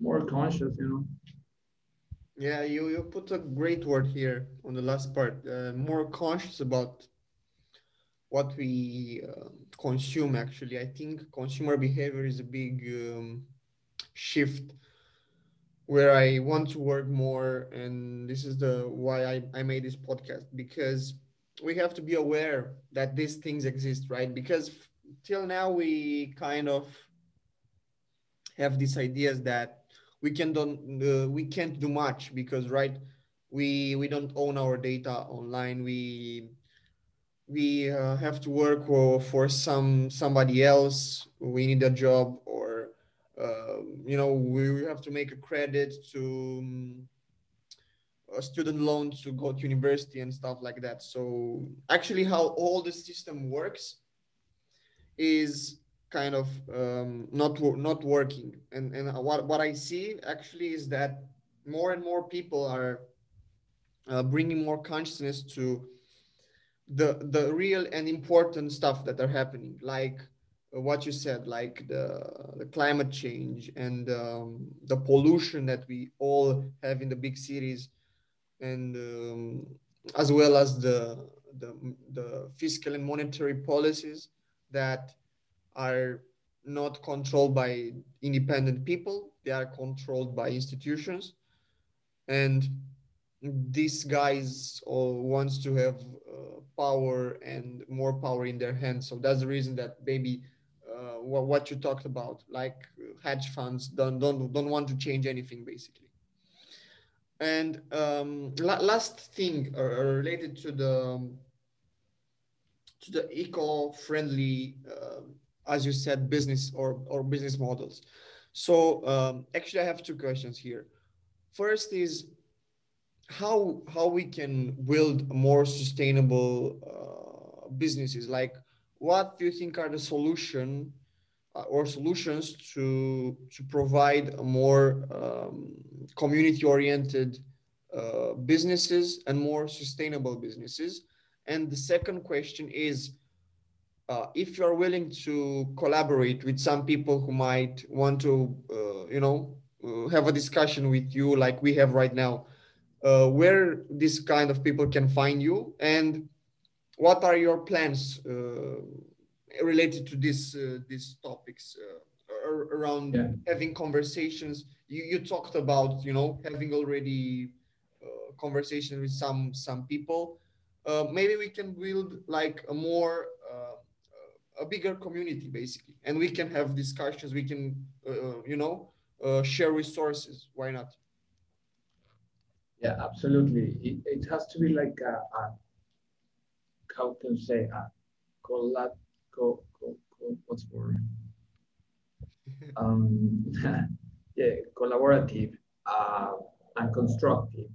more conscious, you know. Yeah, you, you put a great word here on the last part. Uh, more conscious about what we uh, consume. Actually, I think consumer behavior is a big um, shift where I want to work more, and this is the why I, I made this podcast because we have to be aware that these things exist, right? Because till now we kind of have these ideas that we can don't uh, we can't do much because right we we don't own our data online we we uh, have to work for some somebody else we need a job or uh, you know we have to make a credit to um, a student loan to go to university and stuff like that so actually how all the system works is kind of um, not not working. And and what what I see actually is that more and more people are uh, bringing more consciousness to the the real and important stuff that are happening, like what you said, like the the climate change and um, the pollution that we all have in the big cities, and um, as well as the the the fiscal and monetary policies that are not controlled by independent people. They are controlled by institutions. And these guys all wants to have uh, power and more power in their hands so that's the reason that maybe uh, what, what you talked about like hedge funds don't don't don't want to change anything basically and um, la- last thing uh, related to the to the eco-friendly uh, as you said, business or, or business models. So um, actually, I have two questions here. First is how how we can build more sustainable uh, businesses. Like, what do you think are the solution or solutions to to provide more um, community oriented uh, businesses and more sustainable businesses and the second question is uh, if you are willing to collaborate with some people who might want to uh, you know uh, have a discussion with you like we have right now uh, where this kind of people can find you? And what are your plans uh, related to this uh, these topics uh, around yeah. having conversations? You, you talked about you know having already uh, conversation with some some people. Uh, maybe we can build like a more a bigger community basically. And we can have discussions. We can you know share resources. Why not yeah, absolutely. It, it has to be like a, a how can say a collab, co, co, co, what's word? um, yeah, collaborative uh, and constructive.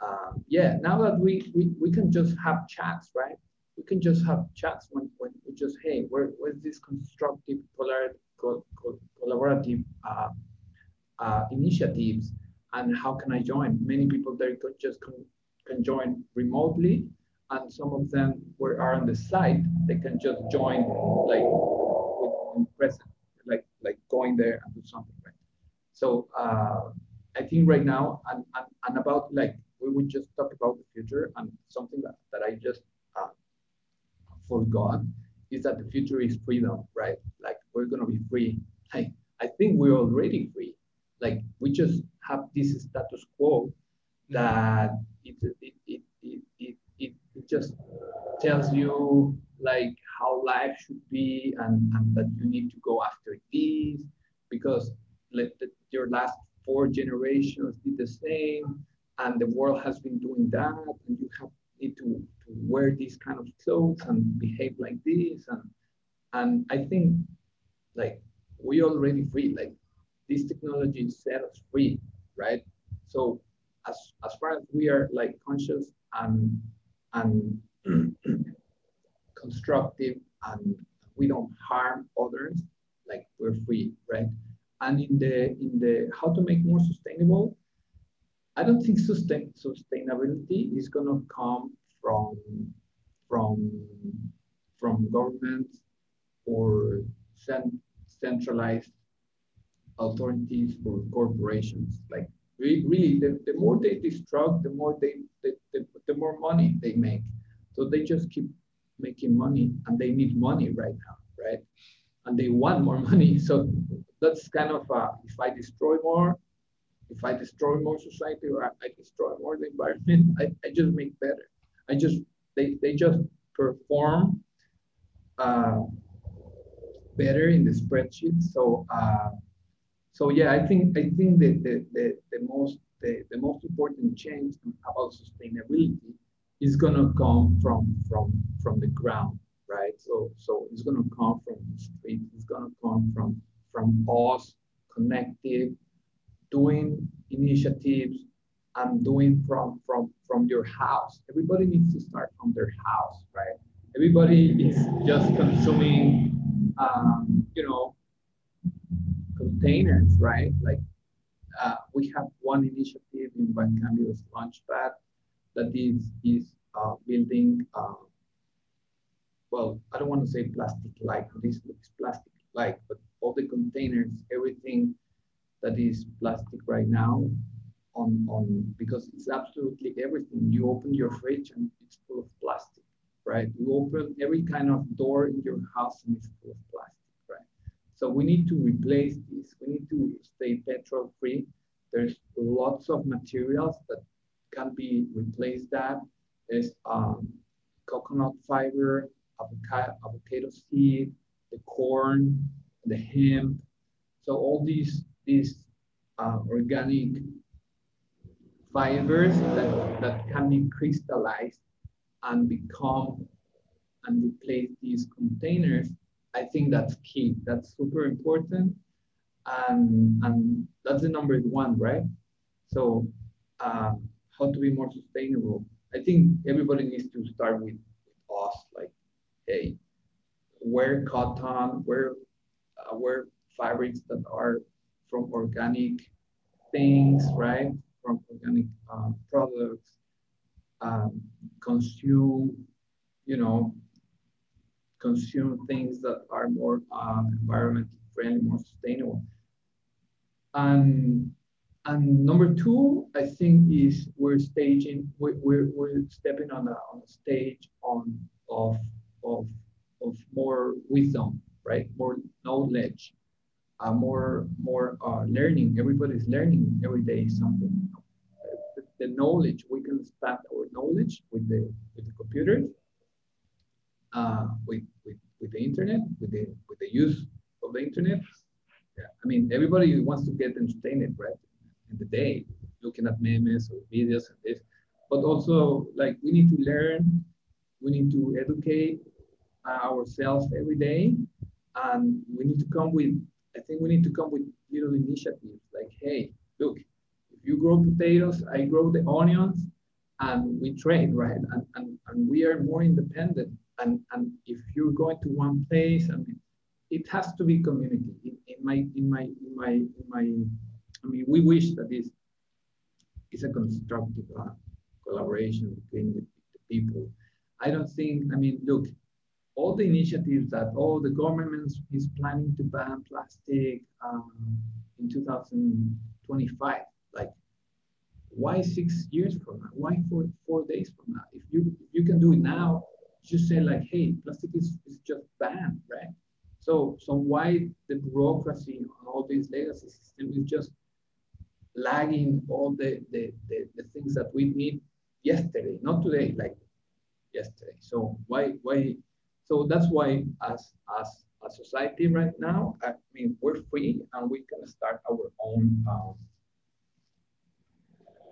Uh, yeah, now that we, we we can just have chats, right? We can just have chats when, when we just hey, where, where's this constructive, polar, co, co, collaborative uh, uh, initiatives? And how can I join? Many people there could just can, can join remotely, and some of them were are on the site. They can just join like in present, like like going there and do something. Right. So uh, I think right now and, and and about like we would just talk about the future and something that, that I just uh, forgot is that the future is freedom, right? Like we're gonna be free. I I think we're already free. Like we just have this status quo that it, it, it, it, it, it, just tells you like how life should be and, and that you need to go after these because let the, your last four generations did the same and the world has been doing that and you have need to, to wear these kind of clothes and behave like this. And and I think like we already free like this technology set us free right? So as, as far as we are like conscious and, and constructive and we don't harm others, like we're free, right? And in the in the how to make more sustainable, I don't think sustain sustainability is gonna come from from from governments or cent centralized authorities or corporations. Like really, the, the more they destruct, the more they, the, the, more money they make. So they just keep making money and they need money right now, right? And they want more money. So that's kind of uh, if I destroy more, if I destroy more society or I destroy more the environment, I, I just make better. I just they, they just perform uh, better in the spreadsheet. So uh, so yeah, I think I think that the, the, the most the, the most important change about sustainability is gonna come from from from the ground, right? So so it's gonna come from the street. It's gonna come from from us connected, doing initiatives and doing from from from your house. Everybody needs to start from their house, right? Everybody is just consuming, um, you know, containers, right? Like uh, we have one initiative in Bancambios Launchpad that is, is uh, building, uh, well, I don't want to say plastic-like, this looks plastic-like, but all the containers, everything that is plastic right now on, on, because it's absolutely everything. You open your fridge and it's full of plastic, right? You open every kind of door in your house and it's full of plastic. So we need to replace this. We need to stay petrol free. There's lots of materials that can be replaced that. There's um, coconut fiber, avocado, avocado seed, the corn, the hemp. So all these, these uh, organic fibers that, that can be crystallized and become and replace these containers I think that's key. That's super important. And, and that's the number one, right? So uh, how to be more sustainable. I think everybody needs to start with, us, like, hey, wear cotton, wear uh, wear fabrics that are from organic things, right? From organic um, products, um, consume, you know, consume things that are more uh, environmentally friendly, more sustainable. And and number two, I think is we're staging, we're, we're, we're stepping on a, on a stage on of, of, of more wisdom, right? More knowledge, uh, more, more uh, learning. Everybody's learning every day something. The, the knowledge, we can expand our knowledge with the, with the computers, uh, with, with, with the internet, with the, with the use of the internet. Yeah. I mean, everybody wants to get entertained, right? in the day, looking at memes or videos and this. But also, like, we need to learn, we need to educate ourselves every day, and we need to come with, I think we need to come with little initiatives like, hey, look, if you grow potatoes, I grow the onions, and we trade, right? And, and, and we are more independent. And, and if you're going to one place, I mean, it has to be community. In, in my in my in my in my I mean, we wish that this is a constructive uh, collaboration between the, the, people. I don't think, I mean, look, all the initiatives that all the government is planning to ban plastic um, in 2025, like why six years from now? Why four, four days from now? If you if you can do it now, just say like, hey, plastic is, is just banned, right? So so why the bureaucracy all these legacy systems is just lagging all the, the, the, the, things that we need yesterday, not today, like yesterday. So why, why, so that's why as, as a society right now, I mean, we're free and we can start our own, um,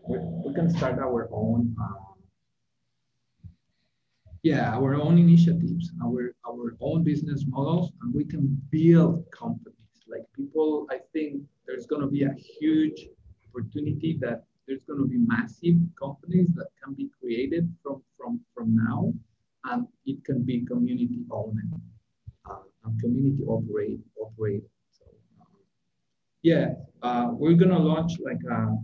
we, we can start our own, um, yeah, our own initiatives, our, our own business models, and we can build companies. Like people, I think there's going to be a huge opportunity that there's going to be massive companies that can be created from, from, from now, and it can be community owned uh, and community operate, operated. So, um, yeah, uh, we're going to launch like a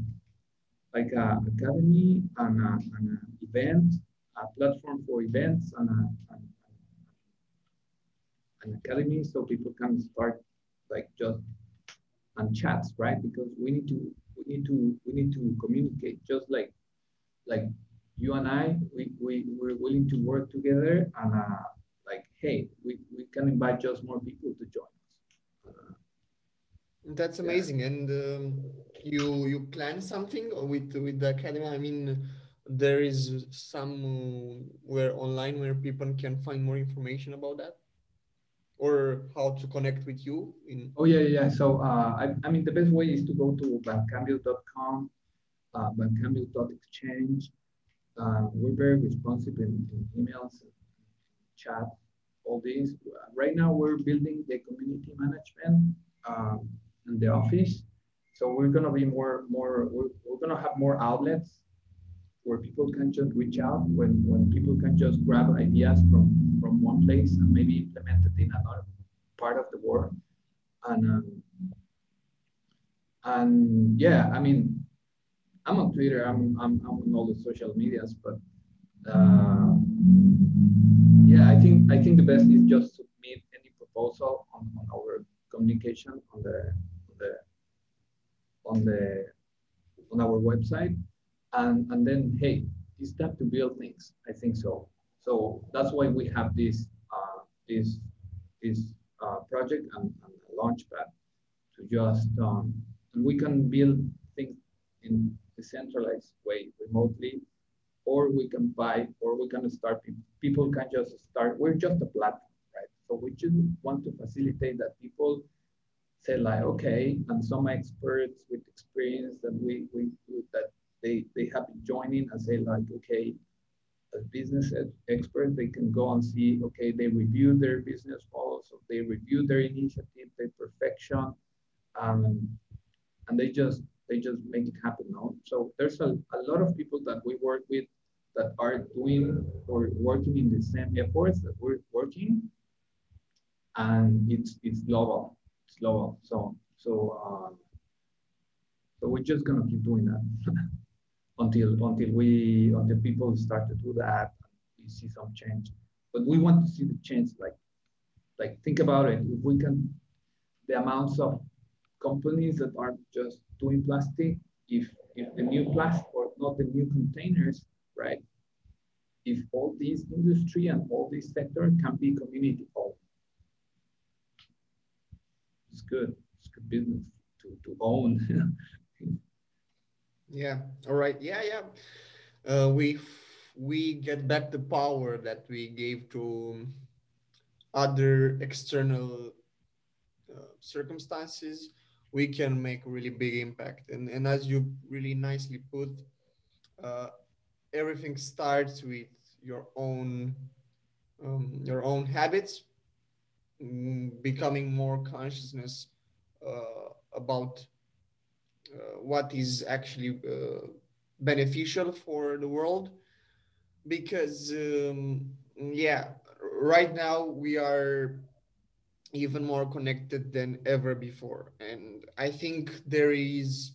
like a academy and, a, and an event, a platform for events and, a, and an academy so people can start like just and chats, right? Because we need to we need to we need to communicate just like like you and I we, we we're willing to work together and uh, like hey we, we can invite just more people to join us. Uh, That's amazing. Yeah. And um, you you plan something with with the academy? I mean, there is some where online where people can find more information about that or how to connect with you? In- oh, yeah, yeah. So, uh, I, I mean, the best way is to go to bancambios.com, uh, bancambios.exchange. Uh, we're very responsive in, in emails, chat, all these. Right now, we're building the community management um, in the office. So we're going to be more, more, we're, we're going to have more outlets where people can just reach out when, when people can just grab ideas from, from one place and maybe implement it in another part of the world. And, um, and yeah, I mean, I'm on Twitter, I'm, I'm, I'm on all the social medias, but uh, yeah, I think I think the best is just submit any proposal on, on our communication on the on the on the on our website and, and then, hey, it's time to build things. I think so. So that's why we have this uh, this this uh, project and, and launchpad to just um, and we can build things in decentralized way remotely, or we can buy, or we can start. People can just start. We're just a platform, right? So we just want to facilitate that people say like, okay, and some experts with experience that we, we, we that they, they have been joining and say like, okay, as business experts, they can go and see, okay, they review their business models, so they review their initiative, their perfection, um, and they just they just make it happen. now. So there's a, a lot of people that we work with that are doing or working in the same efforts that we're working, and it's it's global. It's global. So so um, so we're just gonna keep doing that until until we until people start to do that. we see some change, but we want to see the change. Like like think about it. If we can, the amounts of companies that are just doing plastic, if if the new plastic or not the new containers, right? If all these industry and all this sector can be community owned, it's good. It's good business to, to own. yeah. All right. Yeah. Yeah. Uh, we we get back the power that we gave to other external uh, circumstances we can make really big impact and and as you really nicely put uh, everything starts with your own um, your own habits mm, becoming more consciousness uh, about what is actually uh, beneficial for the world. Because um, yeah right now we are even more connected than ever before. And i think there is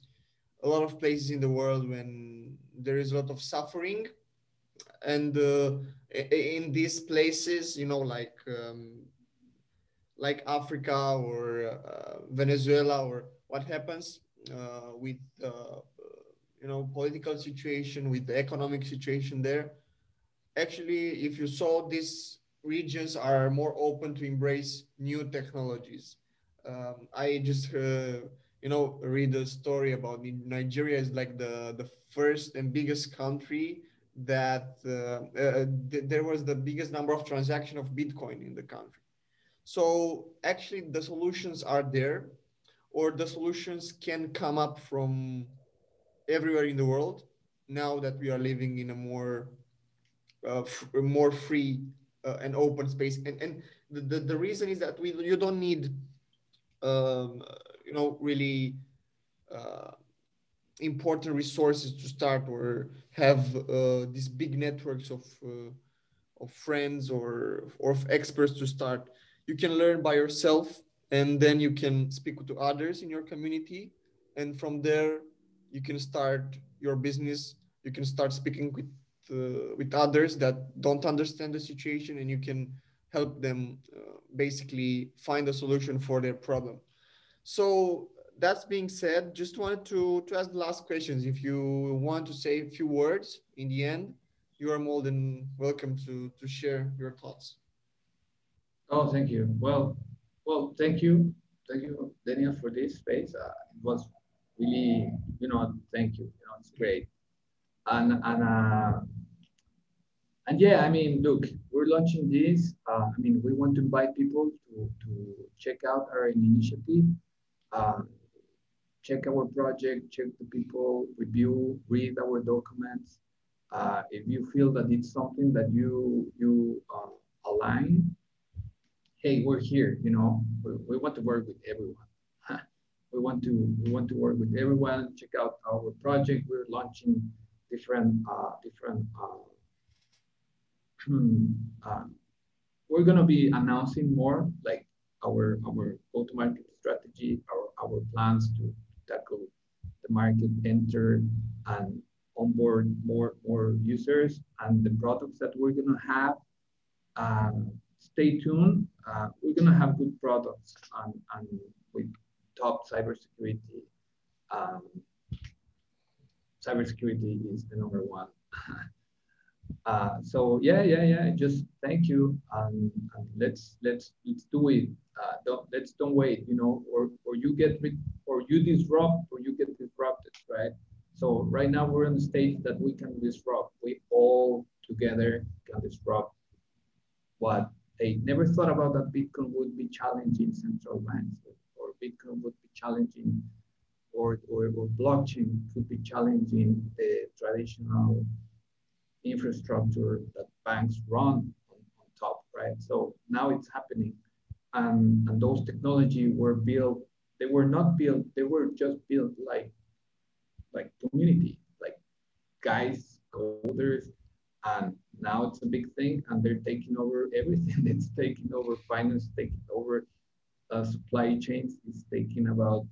a lot of places in the world when there is a lot of suffering. And uh, in these places you know like um, like africa or uh, venezuela or what happens uh, with uh, you know political situation with the economic situation there. Actually if you saw these regions are more open to embrace new technologies. Um, i just uh, you know read a story about nigeria is like the the first and biggest country that uh, uh, th- there was the biggest number of transaction of bitcoin in the country. So actually the solutions are there or the solutions can come up from everywhere in the world now that we are living in a more uh, f- more free uh, and open space. And and the, the, the reason is that we you don't need um, you know really uh, important resources to start or have uh, these big networks of uh, of friends or or of experts to start. You can learn by yourself and then you can speak to others in your community. And from there you can start your business. You can start speaking with uh, with others that don't understand the situation and you can help them uh, basically find a solution for their problem. So that's being said just wanted to to ask the last questions. If you want to say a few words in the end you are more than welcome to to share your thoughts. Oh thank you. Well well thank you. Thank you daniel for this space. Uh, it was really you know thank you. You know it's great. And and uh, and yeah, I mean, look, we're launching this. Uh, I mean, we want to invite people to, to check out our initiative, um, check our project, check the people, review, read our documents. Uh, if you feel that it's something that you you uh, align, hey, we're here. You know, we, we want to work with everyone. we want to we want to work with everyone. Check out our project. We're launching different uh, different uh, uh, we're to be announcing more like our our go-to-market strategy, our, our plans to tackle the market, enter and onboard more more users and the products that we're to have. Um, stay tuned. Uh, we're going to have good products and, and with top cybersecurity. Um, cybersecurity is the number one Uh, so yeah, yeah, yeah. Just thank you, and, and let's let's let's do it. Uh, don't let's don't wait, you know, or or you get or you disrupt or you get disrupted, right? So right now we're in the stage that we can disrupt. We all together can disrupt what they never thought about that Bitcoin would be challenging central banks or Bitcoin would be challenging or, or, or blockchain could be challenging the traditional infrastructure that banks run on, on top, right? So now it's happening. And, and those technology were built, they were not built, they were just built like, like community, like guys, coders, and now it's a big thing and they're taking over everything. It's taking over finance, taking over uh, supply chains. It's taking about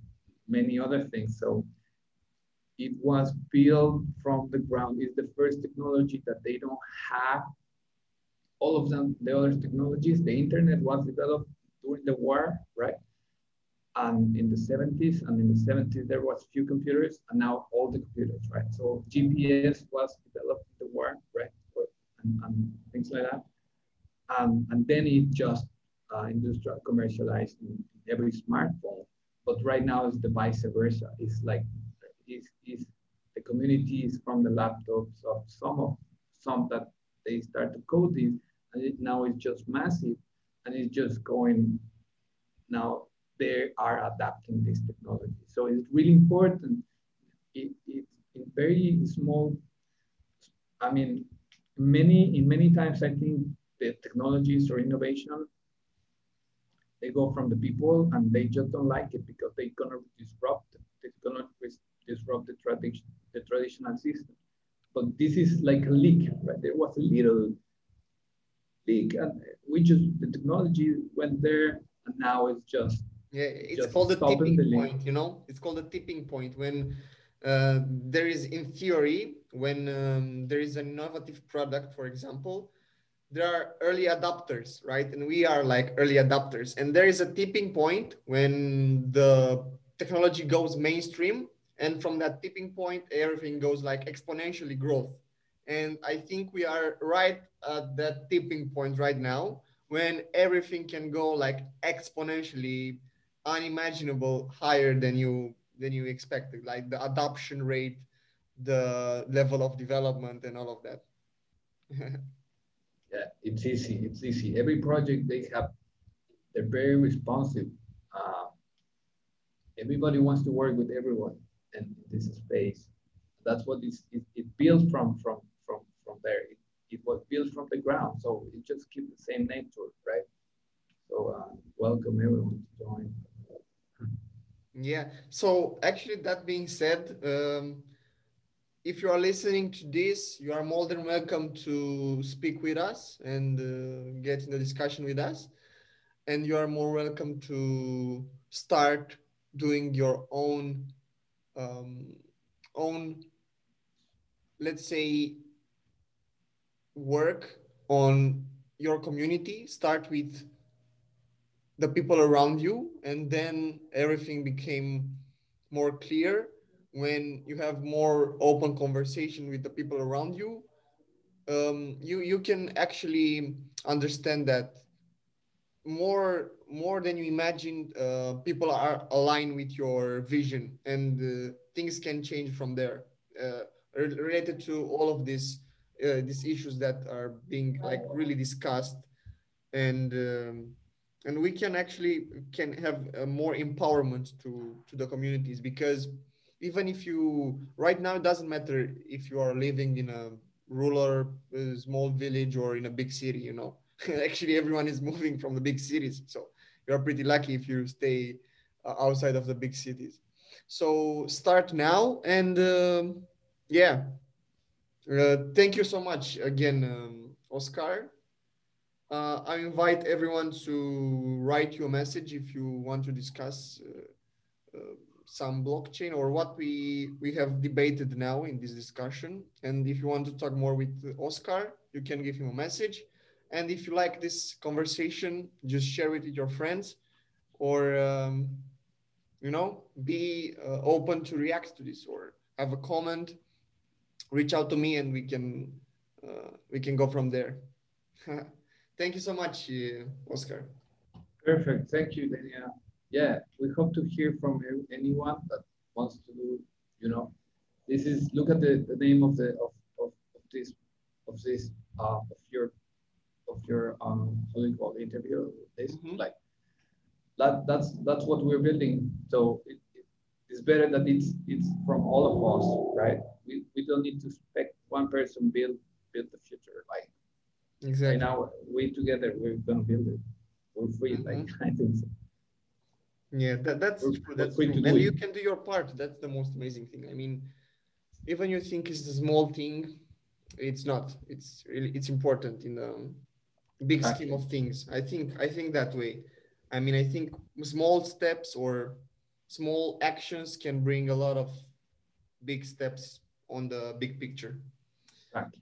many other things. So it was built from the ground. It's the first technology that they don't have. All of them, the other technologies, the internet was developed during the war, right? And in the 70s, and in the 70s, there was few computers, and now all the computers, right? So GPS was developed in the war, right? And, and things like that. Um, and then it just uh, industrial commercialized in every smartphone. But right now it's the vice versa. It's like is, is the community is from the laptops of some of some that they start to code this, and it, now it's just massive, and it's just going. Now they are adapting this technology, so it's really important. It, it in very small. I mean, many in many times I think the technologies or innovation they go from the people and they just don't like it because they're gonna disrupt. They're gonna disrupt the, tradi- the traditional system. But this is like a leak, right? There was a little leak, and we just the technology went there, and now it's just yeah. It's just called the tipping the point. You know, it's called the tipping point when uh, there is, in theory, when um, there is an innovative product, for example, there are early adopters, right? And we are like early adopters. And there is a tipping point when the technology goes mainstream and from that tipping point everything goes like exponentially growth and i think we are right at that tipping point right now when everything can go like exponentially unimaginable higher than you than you expected like the adoption rate the level of development and all of that yeah it's easy it's easy every project they have they're very responsive uh, everybody wants to work with everyone and this space. That's what it, it built from from from from there. It, it was built from the ground, so it just keeps the same nature, right? So uh, welcome everyone to join. Yeah. So actually, that being said, um, if you are listening to this, you are more than welcome to speak with us and uh, get in the discussion with us. And you are more welcome to start doing your own um, own, let's say, work on your community. Start with the people around you, and then everything became more clear when you have more open conversation with the people around you. Um, you you can actually understand that more more than you imagined uh, people are aligned with your vision and uh, things can change from there uh, related to all of these uh, these issues that are being like really discussed and um, and we can actually can have more empowerment to to the communities because even if you right now it doesn't matter if you are living in a rural uh, small village or in a big city you know. Actually everyone is moving from the big cities. So you're pretty lucky if you stay uh, outside of the big cities. So start now and um, yeah. Uh, thank you so much again um, oscar uh, i invite everyone to write you a message if you want to discuss uh, uh, some blockchain or what we we have debated now in this discussion. And if you want to talk more with oscar you can give him a message. And if you like this conversation, just share it with your friends or, um, you know, be uh, open to react to this or have a comment, reach out to me and we can, uh, we can go from there. Thank you so much, uh, Oscar. Perfect. Thank you, Daniel. Yeah, we hope to hear from anyone that wants to do, you know, this is, look at the, the name of the, of, of, of this, of this, uh, of your of your um how do you call it, interview this mm-hmm. like that that's that's what we're building so it, it, it's better that it's it's from all of us right we, we don't need to expect one person build build the future like exactly right now we together we're gonna build it we're free mm-hmm. like i think so yeah that, that's we're, true that's true. and you can do your part that's the most amazing thing i mean even you think it's a small thing it's not it's really it's important in the big scheme of things. I think I think that way. I mean, I think small steps or small actions can bring a lot of big steps on the big picture. Exactly.